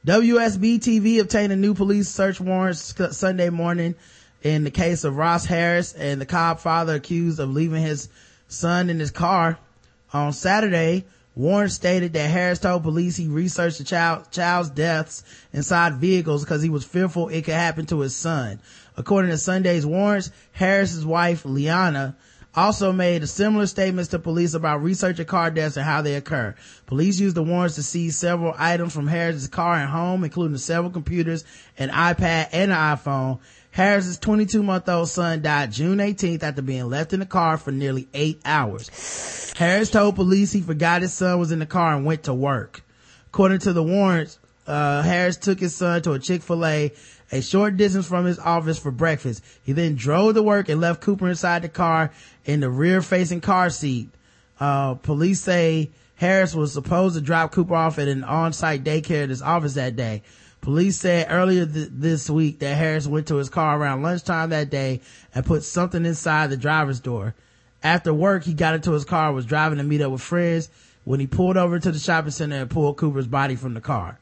WSB TV obtained a new police search warrant Sunday morning in the case of Ross Harris and the Cobb father accused of leaving his son in his car. On Saturday, Warren stated that Harris told police he researched the child, child's deaths inside vehicles because he was fearful it could happen to his son. According to Sunday's warrants, Harris's wife, Leanna, also made similar statements to police about researching car deaths and how they occur. Police used the warrants to seize several items from Harris's car and home, including several computers, an iPad, and an iPhone. Harris's 22 month old son died June 18th after being left in the car for nearly eight hours. Harris told police he forgot his son was in the car and went to work. According to the warrants, uh, Harris took his son to a Chick-fil-A a short distance from his office for breakfast. He then drove to work and left Cooper inside the car in the rear facing car seat. Uh, police say Harris was supposed to drop Cooper off at an on-site daycare at his office that day. Police said earlier th- this week that Harris went to his car around lunchtime that day and put something inside the driver's door. After work, he got into his car, was driving to meet up with friends when he pulled over to the shopping center and pulled Cooper's body from the car.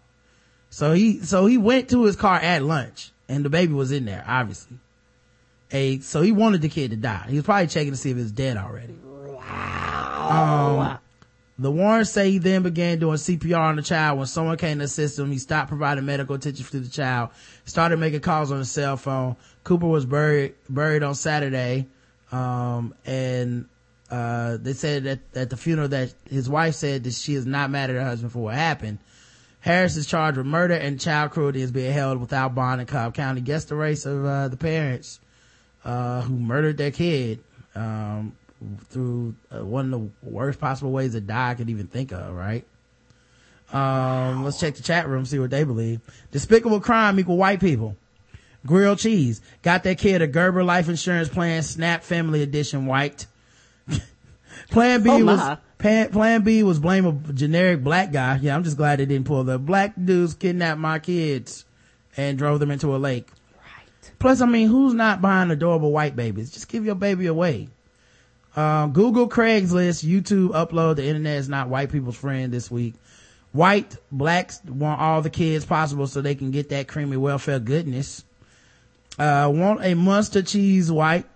So he, so he went to his car at lunch and the baby was in there, obviously. A, so he wanted the kid to die. He was probably checking to see if it was dead already. Wow. Um, the Warrens say he then began doing CPR on the child. When someone came to assist him, he stopped providing medical attention to the child, started making calls on his cell phone. Cooper was buried, buried on Saturday. Um, and, uh, they said that at the funeral that his wife said that she is not mad at her husband for what happened. Harris is charged with murder and child cruelty is being held without bond in Cobb County. Guess the race of, uh, the parents, uh, who murdered their kid. Um, through uh, one of the worst possible ways to die I could even think of, right? Um, let's check the chat room, see what they believe. Despicable crime equal white people. Grilled cheese. Got that kid a Gerber life insurance plan, Snap Family Edition white. <laughs> plan B Oh, was, my. plan, B was blame a generic black guy. Yeah, I'm just glad they didn't pull the black dudes kidnapped my kids and drove them into a lake. Right. Plus, I mean, who's not buying adorable white babies? Just give your baby away. Uh, Google Craigslist, YouTube upload. The internet is not white people's friend this week. White blacks want all the kids possible so they can get that creamy welfare goodness. Uh, want a monster cheese white.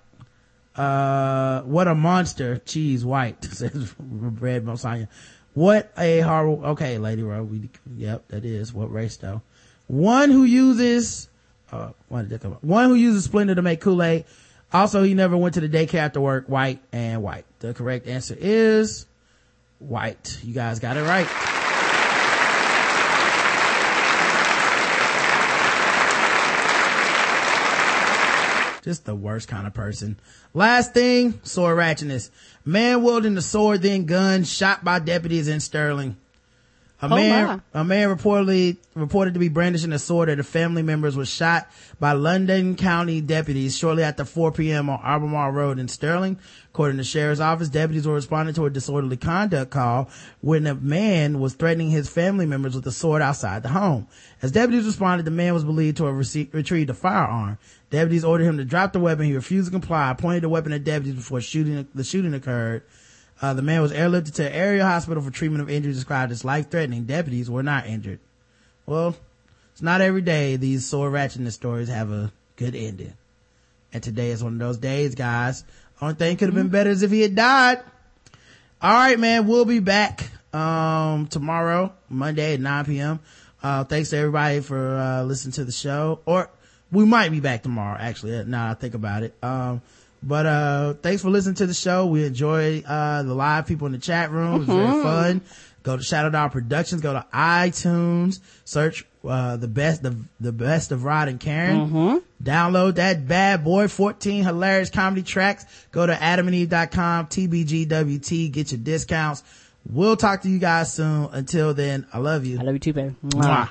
Uh, what a monster cheese white <laughs> says Red Mosanya. What a horrible. Okay, Lady Rowe. We, yep, that is what race though. One who uses. Uh, why did that come up? One who uses Splenda to make Kool-Aid. Also, he never went to the daycare after work. White and white. The correct answer is white. You guys got it right. Just the worst kind of person. Last thing, sword ratchetness. Man wielding the sword then gun shot by deputies in Sterling. A Oh, man, a man reportedly reported to be brandishing a sword at a family members was shot by Loudoun County deputies shortly after 4 p.m. on Albemarle Road in Sterling. According to the sheriff's office, deputies were responding to a disorderly conduct call when a man was threatening his family members with a sword outside the home. As deputies responded, the man was believed to have rece- retrieved a firearm. Deputies ordered him to drop the weapon. He refused to comply, pointed the weapon at deputies before shooting, the shooting occurred. Uh, the man was airlifted to an area hospital for treatment of injuries described as life-threatening. Deputies were not injured. Well, it's not every day these sore ratchetness stories have a good ending. And today is one of those days, guys. Only thing could have been better is if he had died. All right, man. We'll be back, um, tomorrow, Monday at 9 p.m. Uh, thanks to everybody for, uh, listening to the show. Or we might be back tomorrow, actually, uh, now I think about it. Um, but, uh, thanks for listening to the show. We enjoy, uh, the live people in the chat room. It was very Mhm. fun. Go to Shadow Dog Productions, go to iTunes, search, uh, the best, the, the best of Rod and Karen. Download that bad boy 14 hilarious comedy tracks. Go to adamandeve.com, TBGWT, get your discounts. We'll talk to you guys soon. Until then, I love you. I love you too, baby. Mwah.